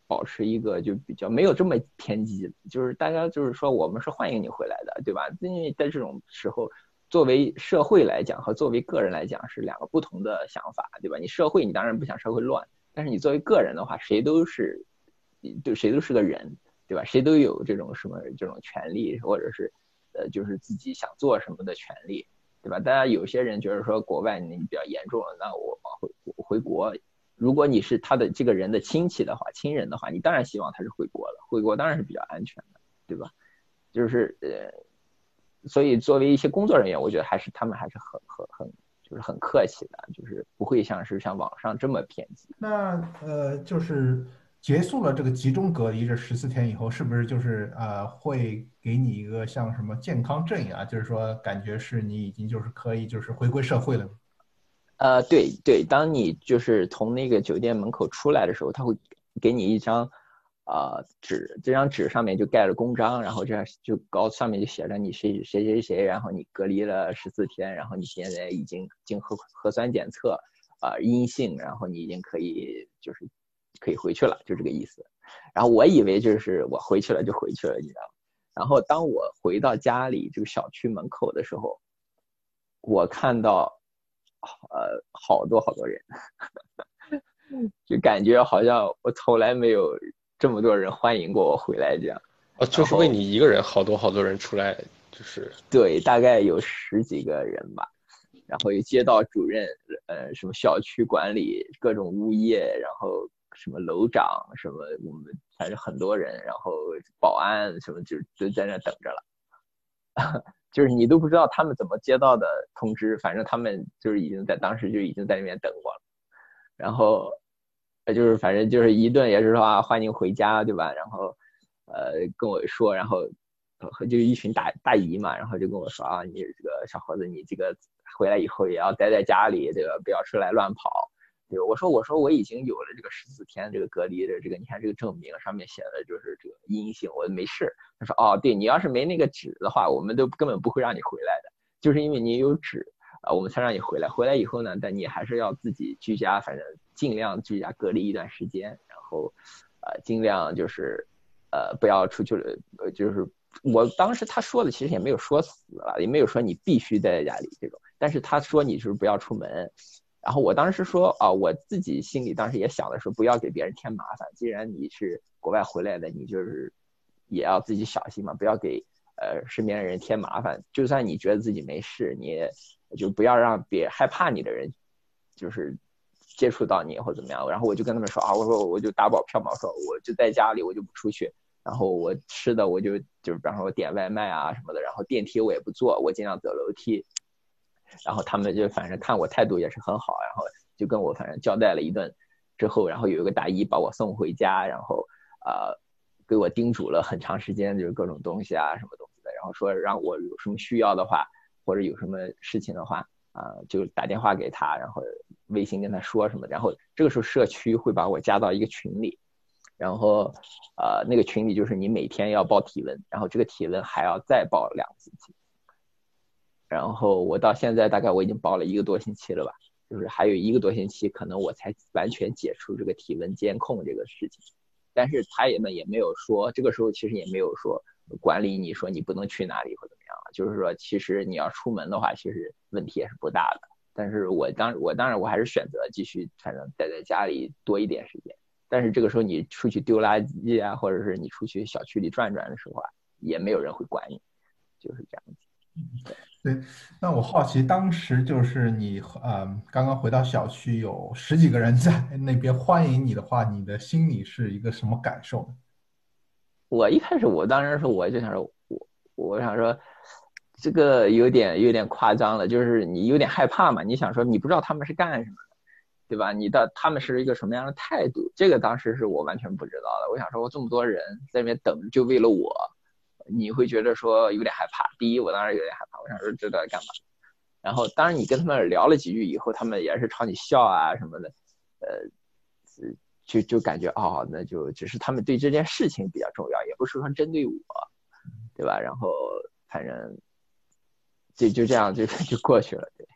保持一个就比较没有这么偏激，就是大家就是说我们是欢迎你回来的，对吧？因为在这种时候。作为社会来讲和作为个人来讲是两个不同的想法，对吧？你社会你当然不想社会乱，但是你作为个人的话，谁都是，对谁都是个人，对吧？谁都有这种什么这种权利，或者是，呃，就是自己想做什么的权利，对吧？大家有些人觉得说国外你比较严重了，那我回回国，如果你是他的这个人的亲戚的话，亲人的话，你当然希望他是回国了，回国当然是比较安全的，对吧？就是呃。所以，作为一些工作人员，我觉得还是他们还是很很很就是很客气的，就是不会像是像网上这么偏激。那呃，就是结束了这个集中隔离这十四天以后，是不是就是呃会给你一个像什么健康证一样，就是说感觉是你已经就是可以就是回归社会了？呃，对对，当你就是从那个酒店门口出来的时候，他会给你一张。啊，纸这张纸上面就盖了公章，然后这样就高上面就写着你谁谁谁谁，然后你隔离了十四天，然后你现在已经经核核酸检测啊阴性，然后你已经可以就是可以回去了，就这个意思。然后我以为就是我回去了就回去了，你知道吗？然后当我回到家里这个小区门口的时候，我看到呃好多好多人，[LAUGHS] 就感觉好像我从来没有。这么多人欢迎过我回来，这样啊，就是为你一个人，好多好多人出来，就是对，大概有十几个人吧，然后有街道主任，呃，什么小区管理，各种物业，然后什么楼长，什么我们反正很多人，然后保安什么就就在那等着了，[LAUGHS] 就是你都不知道他们怎么接到的通知，反正他们就是已经在当时就已经在那边等我了，然后。就是反正就是一顿也是说啊欢迎回家对吧？然后，呃跟我说，然后，就一群大大姨嘛，然后就跟我说啊你这个小伙子你这个回来以后也要待在家里，这个不要出来乱跑。对，我说我说我已经有了这个十四天这个隔离的这个，你看这个证明上面写的就是这个阴性，我没事。他说哦对你要是没那个纸的话，我们都根本不会让你回来的，就是因为你有纸。啊，我们才让你回来。回来以后呢，但你还是要自己居家，反正尽量居家隔离一段时间，然后呃，尽量就是呃不要出去了，呃，就是我当时他说的其实也没有说死了，也没有说你必须待在家里这种，但是他说你就是不要出门。然后我当时说啊，我自己心里当时也想的是，不要给别人添麻烦。既然你是国外回来的，你就是也要自己小心嘛，不要给呃身边的人添麻烦。就算你觉得自己没事，你也就不要让别害怕你的人就是接触到你或怎么样。然后我就跟他们说啊，我说我就打保票嘛，我说我就在家里，我就不出去。然后我吃的我就就是比方说我点外卖啊什么的，然后电梯我也不坐，我尽量走楼梯。然后他们就反正看我态度也是很好，然后就跟我反正交代了一顿，之后然后有一个大姨把我送回家，然后呃给我叮嘱了很长时间，就是各种东西啊什么东西的，然后说让我有什么需要的话或者有什么事情的话啊就打电话给他，然后微信跟他说什么，然后这个时候社区会把我加到一个群里，然后呃那个群里就是你每天要报体温，然后这个体温还要再报两次。然后我到现在大概我已经报了一个多星期了吧，就是还有一个多星期，可能我才完全解除这个体温监控这个事情。但是他也呢也没有说，这个时候其实也没有说管理你说你不能去哪里或怎么样就是说其实你要出门的话，其实问题也是不大的。但是我当我当然我还是选择继续反正待在家里多一点时间。但是这个时候你出去丢垃圾啊，或者是你出去小区里转转的时候啊，也没有人会管你，就是这样子。对，那我好奇，当时就是你呃刚刚回到小区，有十几个人在那边欢迎你的话，你的心里是一个什么感受呢？我一开始我当时说，我就想说，我我想说，这个有点有点夸张了，就是你有点害怕嘛。你想说，你不知道他们是干什么的，对吧？你的他们是一个什么样的态度？这个当时是我完全不知道的。我想说，我这么多人在那边等，就为了我。你会觉得说有点害怕。第一，我当时有点害怕，我想说这在干嘛？然后，当然你跟他们聊了几句以后，他们也是朝你笑啊什么的，呃，就就感觉哦，那就只是他们对这件事情比较重要，也不是说针对我，对吧？然后反正就就这样就就过去了，对。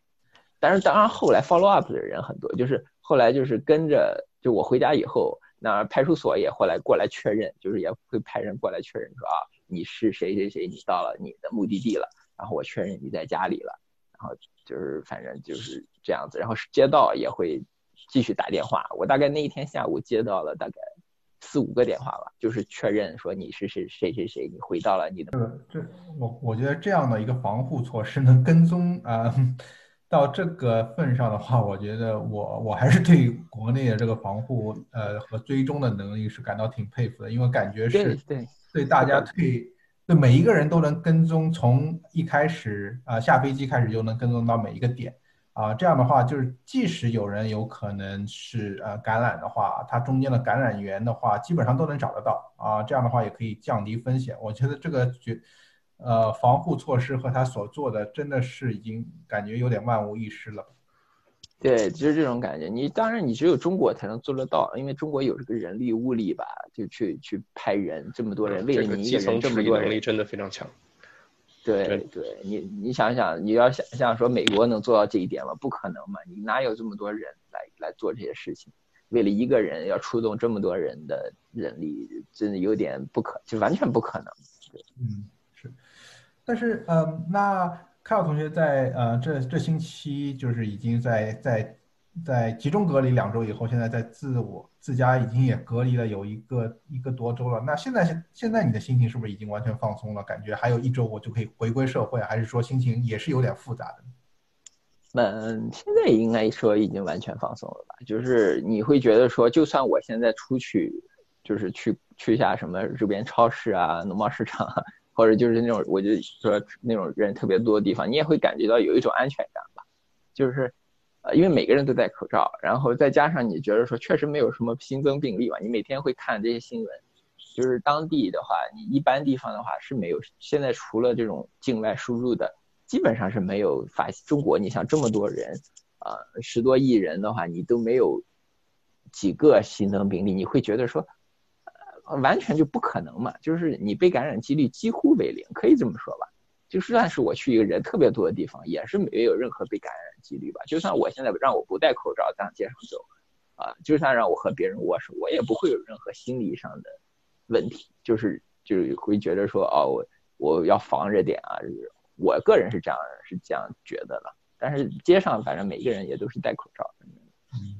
但是当然后来 follow up 的人很多，就是后来就是跟着，就我回家以后，那派出所也后来过来确认，就是也会派人过来确认说啊。你是谁谁谁？你到了你的目的地了，然后我确认你在家里了，然后就是反正就是这样子，然后街道也会继续打电话。我大概那一天下午接到了大概四五个电话吧，就是确认说你是谁谁谁谁，你回到了你的。这这我我觉得这样的一个防护措施能跟踪啊到这个份上的话，我觉得我我还是对国内的这个防护呃和追踪的能力是感到挺佩服的，因为感觉是对。对大家对对每一个人都能跟踪，从一开始啊下飞机开始就能跟踪到每一个点啊，这样的话就是即使有人有可能是呃感染的话，它中间的感染源的话基本上都能找得到啊，这样的话也可以降低风险。我觉得这个绝呃防护措施和他所做的真的是已经感觉有点万无一失了。对，就是这种感觉。你当然，你只有中国才能做得到，因为中国有这个人力物力吧，就去去派人，这么多人为了你一个人，这么多人，能力真的非常强。对对，你你想想，你要想象说美国能做到这一点吗？不可能嘛！你哪有这么多人来来做这些事情？为了一个人要出动这么多人的人力，真的有点不可，就完全不可能。嗯，是。但是，嗯，那。凯尔同学在呃这这星期就是已经在在在集中隔离两周以后，现在在自我自家已经也隔离了有一个一个多周了。那现在现现在你的心情是不是已经完全放松了？感觉还有一周我就可以回归社会，还是说心情也是有点复杂的？嗯，现在应该说已经完全放松了吧？就是你会觉得说，就算我现在出去，就是去去下什么路边超市啊、农贸市场。或者就是那种，我就说那种人特别多的地方，你也会感觉到有一种安全感吧。就是，呃，因为每个人都戴口罩，然后再加上你觉得说确实没有什么新增病例吧，你每天会看这些新闻。就是当地的话，你一般地方的话是没有，现在除了这种境外输入的，基本上是没有发。中国你想这么多人，啊，十多亿人的话，你都没有几个新增病例，你会觉得说。完全就不可能嘛，就是你被感染几率几乎为零，可以这么说吧。就算是我去一个人特别多的地方，也是没有任何被感染几率吧。就算我现在让我不戴口罩在街上走，啊，就算让我和别人握手，我也不会有任何心理上的问题，就是就是会觉得说，哦，我我要防着点啊，就是我个人是这样是这样觉得的。但是街上反正每个人也都是戴口罩，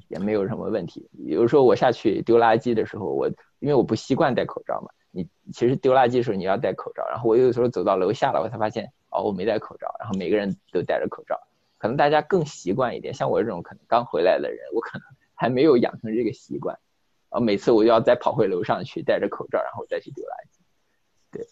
也没有什么问题。比如说我下去丢垃圾的时候，我因为我不习惯戴口罩嘛。你其实丢垃圾的时候你要戴口罩，然后我有时候走到楼下了，我才发现哦我没戴口罩，然后每个人都戴着口罩，可能大家更习惯一点。像我这种可能刚回来的人，我可能还没有养成这个习惯，啊每次我就要再跑回楼上去戴着口罩，然后再去丢垃圾。对，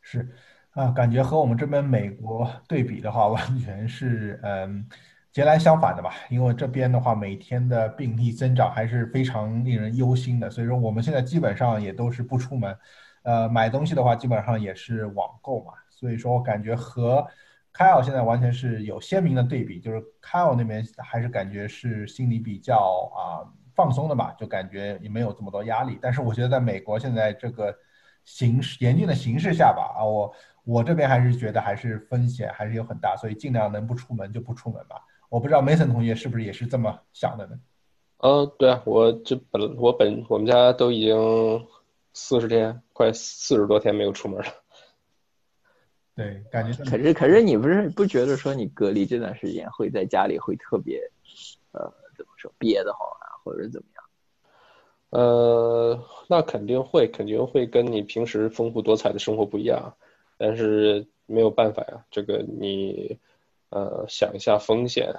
是啊，感觉和我们这边美国对比的话，完全是嗯。截然相反的吧，因为这边的话，每天的病例增长还是非常令人忧心的，所以说我们现在基本上也都是不出门，呃，买东西的话基本上也是网购嘛，所以说我感觉和凯尔现在完全是有鲜明的对比，就是凯尔那边还是感觉是心里比较啊放松的嘛，就感觉也没有这么多压力，但是我觉得在美国现在这个形势严峻的形势下吧，啊，我我这边还是觉得还是风险还是有很大，所以尽量能不出门就不出门吧。我不知道 Mason 同学是不是也是这么想的呢？呃，对啊，我这本我本我们家都已经四十天，快四十多天没有出门了。对，感觉。可是可是你不是不觉得说你隔离这段时间会在家里会特别，呃，怎么说憋得慌啊，或者怎么样？呃，那肯定会，肯定会跟你平时丰富多彩的生活不一样，但是没有办法呀，这个你。呃，想一下风险，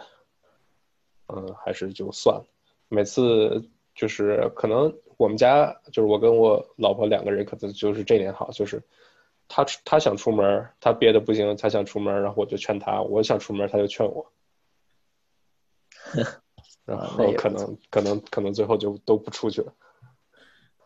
嗯，还是就算了。每次就是可能我们家就是我跟我老婆两个人，可能就是这点好，就是他他想出门，他憋的不行，他想出门，然后我就劝他；我想出门，他就劝我。[LAUGHS] 然后可能可能可能最后就都不出去了。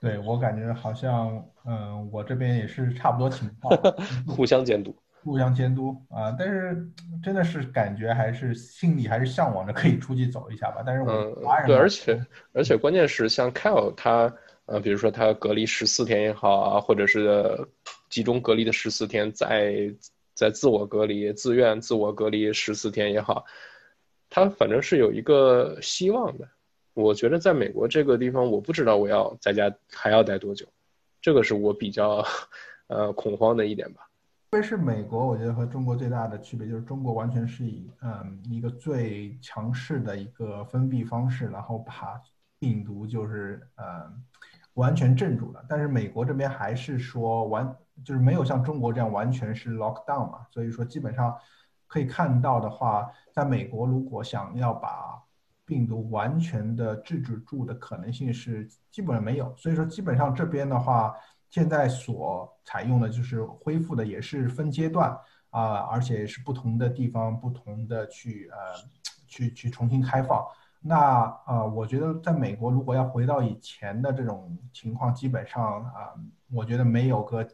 对我感觉好像，嗯，我这边也是差不多情况，[LAUGHS] 互相监督。[LAUGHS] 互相监督啊，但是真的是感觉还是心里还是向往着可以出去走一下吧。但是我华人对，而且而且关键是像 Kyle 他呃，比如说他隔离十四天也好啊，或者是集中隔离的十四天，在在自我隔离、自愿自我隔离十四天也好，他反正是有一个希望的。我觉得在美国这个地方，我不知道我要在家还要待多久，这个是我比较呃恐慌的一点吧。特别是美国，我觉得和中国最大的区别就是中国完全是以嗯一个最强势的一个封闭方式，然后把病毒就是嗯完全镇住了。但是美国这边还是说完就是没有像中国这样完全是 lock down 嘛，所以说基本上可以看到的话，在美国如果想要把病毒完全的制止住的可能性是基本上没有。所以说基本上这边的话。现在所采用的就是恢复的也是分阶段啊，而且是不同的地方不同的去呃去去重新开放。那呃，我觉得在美国如果要回到以前的这种情况，基本上啊，我觉得没有个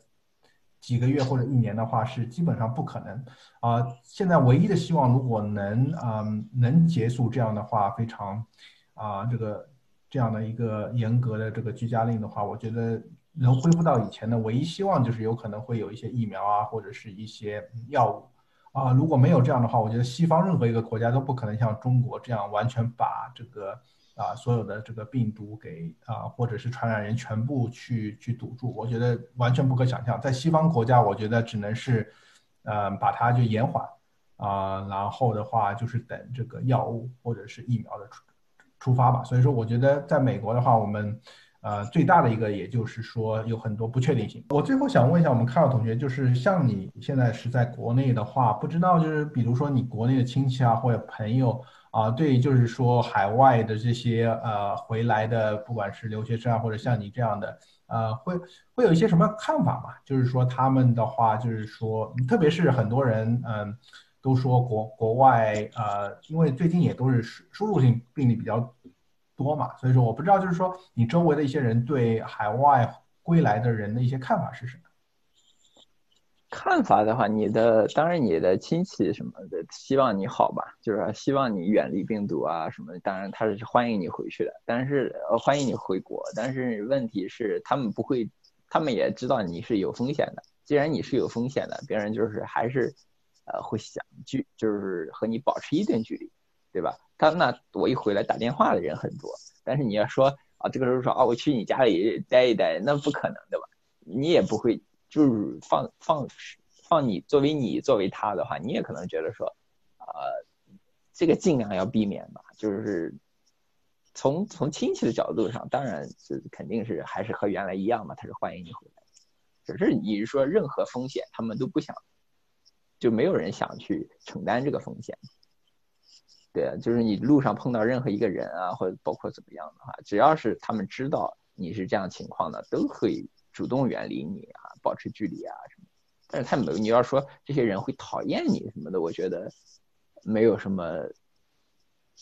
几个月或者一年的话是基本上不可能啊。现在唯一的希望，如果能啊能结束这样的话，非常啊这个这样的一个严格的这个居家令的话，我觉得。能恢复到以前的唯一希望就是有可能会有一些疫苗啊，或者是一些药物啊。如果没有这样的话，我觉得西方任何一个国家都不可能像中国这样完全把这个啊所有的这个病毒给啊或者是传染人全部去去堵住。我觉得完全不可想象。在西方国家，我觉得只能是呃把它就延缓啊，然后的话就是等这个药物或者是疫苗的出出发吧。所以说，我觉得在美国的话，我们。呃，最大的一个，也就是说有很多不确定性。我最后想问一下我们凯尔同学，就是像你现在是在国内的话，不知道就是比如说你国内的亲戚啊或者朋友啊，对，就是说海外的这些呃回来的，不管是留学生啊或者像你这样的，呃，会会有一些什么看法嘛？就是说他们的话，就是说，特别是很多人嗯都说国国外呃，因为最近也都是输入性病例比较。多嘛，所以说我不知道，就是说你周围的一些人对海外归来的人的一些看法是什么？看法的话，你的当然你的亲戚什么的希望你好吧，就是希望你远离病毒啊什么。当然他是欢迎你回去的，但是呃欢迎你回国，但是问题是他们不会，他们也知道你是有风险的，既然你是有风险的，别人就是还是呃会想距，就是和你保持一定距离，对吧？他那我一回来打电话的人很多，但是你要说啊，这个时候说啊，我去你家里待一待，那不可能，对吧？你也不会就是放放放你作为你作为他的话，你也可能觉得说啊，这个尽量要避免吧，就是从从亲戚的角度上，当然是肯定是还是和原来一样嘛，他是欢迎你回来。只是你是说任何风险，他们都不想，就没有人想去承担这个风险。对啊，就是你路上碰到任何一个人啊，或者包括怎么样的话，只要是他们知道你是这样情况的，都会主动远离你啊，保持距离啊什么。但是他没有，你要说这些人会讨厌你什么的，我觉得没有什么，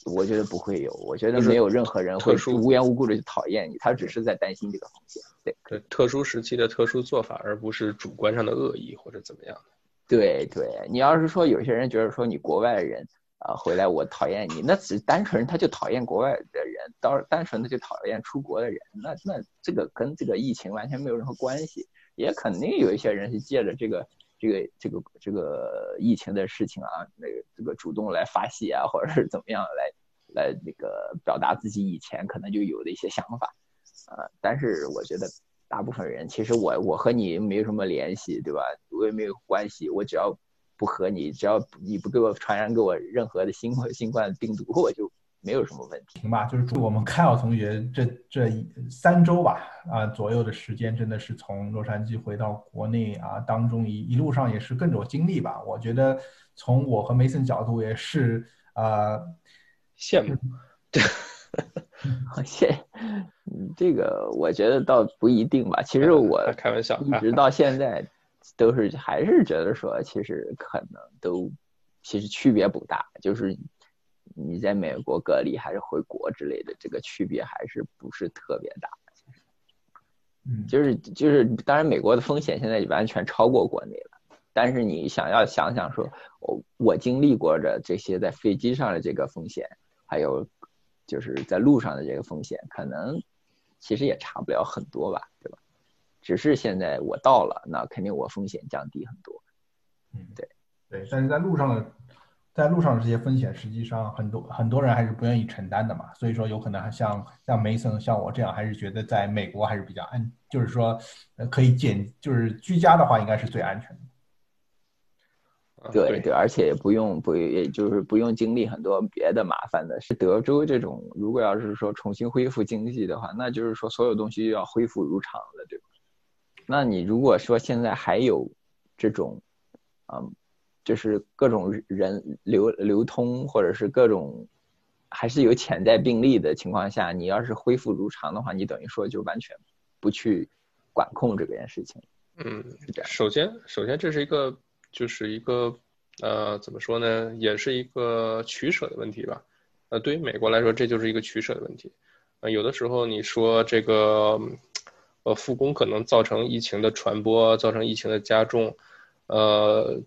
我觉得不会有，我觉得没有任何人会无缘无故的去讨厌你，他只是在担心这个风险。对，对，特殊时期的特殊做法，而不是主观上的恶意或者怎么样的。对对，你要是说有些人觉得说你国外的人。啊，回来我讨厌你，那只是单纯他就讨厌国外的人，单单纯的就讨厌出国的人，那那这个跟这个疫情完全没有任何关系，也肯定有一些人是借着这个这个这个这个疫情的事情啊，那个这个主动来发泄啊，或者是怎么样来来那个表达自己以前可能就有的一些想法，啊，但是我觉得大部分人其实我我和你没有什么联系，对吧？我也没有关系，我只要。不和你，只要你不给我传染给我任何的新冠 [LAUGHS] 新冠病毒，我就没有什么问题。行吧，就是祝我们凯尔同学这这三周吧啊左右的时间，真的是从洛杉矶回到国内啊当中一一路上也是更有经历吧。我觉得从我和梅森角度也是啊羡慕，[LAUGHS] 谢，这个我觉得倒不一定吧。其实我开玩笑，一直到现在。[LAUGHS] 都是还是觉得说，其实可能都其实区别不大，就是你在美国隔离还是回国之类的，这个区别还是不是特别大。嗯，就是就是，当然美国的风险现在完全超过国内了，但是你想要想想说，我我经历过的这些在飞机上的这个风险，还有就是在路上的这个风险，可能其实也差不了很多吧，对吧？只是现在我到了，那肯定我风险降低很多。嗯，对，对，但是在路上的，在路上的这些风险，实际上很多很多人还是不愿意承担的嘛。所以说，有可能像像梅森像我这样，还是觉得在美国还是比较安，就是说，呃，可以减，就是居家的话，应该是最安全的。对对，而且也不用不也就是不用经历很多别的麻烦的。是德州这种，如果要是说重新恢复经济的话，那就是说所有东西要恢复如常了，对吧？那你如果说现在还有这种，嗯，就是各种人流流通，或者是各种还是有潜在病例的情况下，你要是恢复如常的话，你等于说就完全不去管控这件事情。嗯，首先，首先这是一个，就是一个，呃，怎么说呢，也是一个取舍的问题吧。呃，对于美国来说，这就是一个取舍的问题。呃，有的时候你说这个。呃，复工可能造成疫情的传播，造成疫情的加重，呃，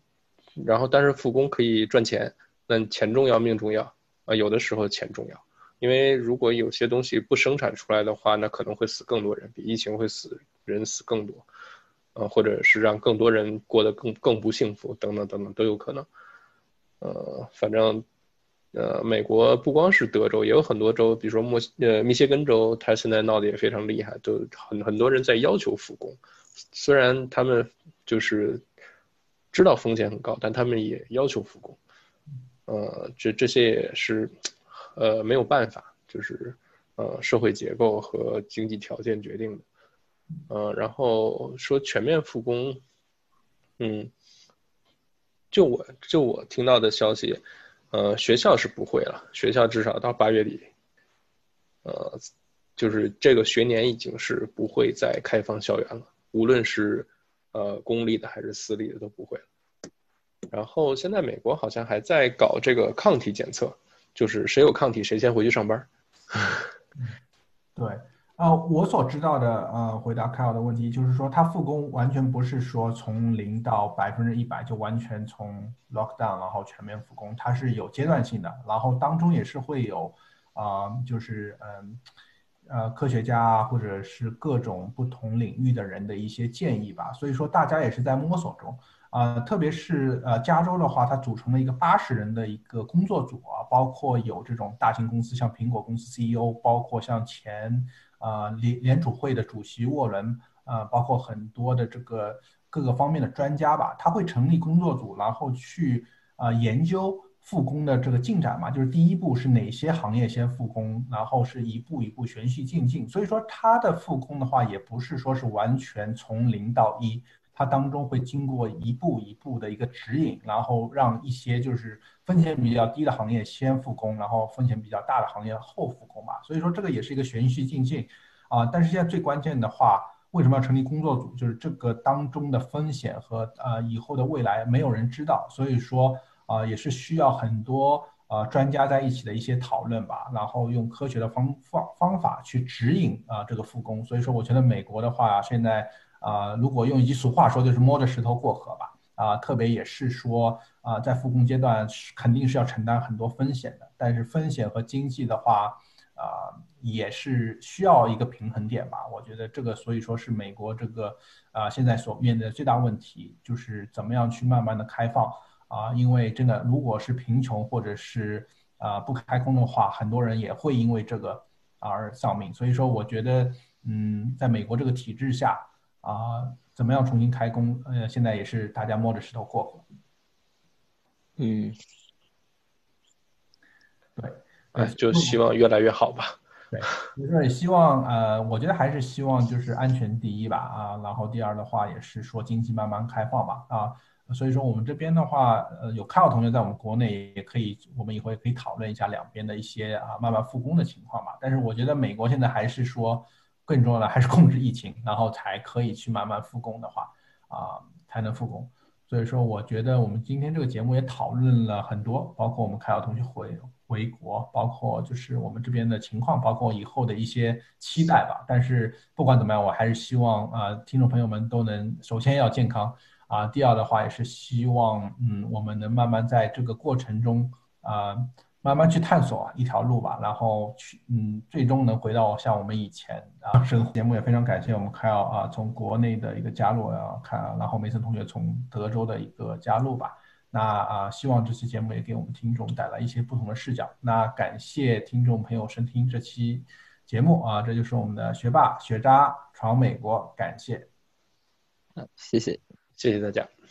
然后但是复工可以赚钱，那钱重要命重要啊，有的时候钱重要，因为如果有些东西不生产出来的话，那可能会死更多人，比疫情会死人死更多，呃，或者是让更多人过得更更不幸福，等等等等都有可能，呃，反正。呃，美国不光是德州，也有很多州，比如说墨呃密歇根州，它现在闹得也非常厉害，都很很多人在要求复工，虽然他们就是知道风险很高，但他们也要求复工。呃，这这些也是呃没有办法，就是呃社会结构和经济条件决定的。呃，然后说全面复工，嗯，就我就我听到的消息。呃，学校是不会了，学校至少到八月底，呃，就是这个学年已经是不会再开放校园了，无论是呃公立的还是私立的都不会了。然后现在美国好像还在搞这个抗体检测，就是谁有抗体谁先回去上班。[LAUGHS] 对。呃，我所知道的，呃，回答凯尔的问题就是说，它复工完全不是说从零到百分之一百就完全从 lockdown 然后全面复工，它是有阶段性的，然后当中也是会有，啊，就是嗯，呃科学家，或者是各种不同领域的人的一些建议吧。所以说大家也是在摸索中啊，特别是呃加州的话，它组成了一个八十人的一个工作组啊，包括有这种大型公司像苹果公司 CEO，包括像前啊联联储会的主席沃伦啊，包括很多的这个各个方面的专家吧，他会成立工作组，然后去啊研究。复工的这个进展嘛，就是第一步是哪些行业先复工，然后是一步一步循序渐进。所以说它的复工的话，也不是说是完全从零到一，它当中会经过一步一步的一个指引，然后让一些就是风险比较低的行业先复工，然后风险比较大的行业后复工嘛。所以说这个也是一个循序渐进啊。但是现在最关键的话，为什么要成立工作组？就是这个当中的风险和呃以后的未来没有人知道，所以说。啊，也是需要很多呃专家在一起的一些讨论吧，然后用科学的方方方法去指引啊这个复工。所以说，我觉得美国的话，现在啊，如果用一句俗话说，就是摸着石头过河吧。啊，特别也是说啊，在复工阶段是肯定是要承担很多风险的，但是风险和经济的话，啊，也是需要一个平衡点吧。我觉得这个，所以说是美国这个啊现在所面对的最大问题，就是怎么样去慢慢的开放。啊，因为真的，如果是贫穷或者是啊不开工的话，很多人也会因为这个而丧命。所以说，我觉得，嗯，在美国这个体制下，啊，怎么样重新开工，呃，现在也是大家摸着石头过河。嗯，对，哎，就希望越来越好吧。对，就是希望，呃，我觉得还是希望就是安全第一吧，啊，然后第二的话也是说经济慢慢开放吧，啊。所以说我们这边的话，呃，有看到同学在我们国内也可以，我们以后也可以讨论一下两边的一些啊慢慢复工的情况吧。但是我觉得美国现在还是说更重要的还是控制疫情，然后才可以去慢慢复工的话，啊才能复工。所以说我觉得我们今天这个节目也讨论了很多，包括我们凯尔同学回回国，包括就是我们这边的情况，包括以后的一些期待吧。但是不管怎么样，我还是希望啊听众朋友们都能首先要健康。啊，第二的话也是希望，嗯，我们能慢慢在这个过程中，啊，慢慢去探索一条路吧，然后去，嗯，最终能回到像我们以前啊生活。节目也非常感谢我们凯尔啊，从国内的一个加入啊，看，然后梅森同学从德州的一个加入吧。那啊，希望这期节目也给我们听众带来一些不同的视角。那感谢听众朋友收听这期节目啊，这就是我们的学霸学渣闯美国，感谢。嗯，谢谢。谢谢大家。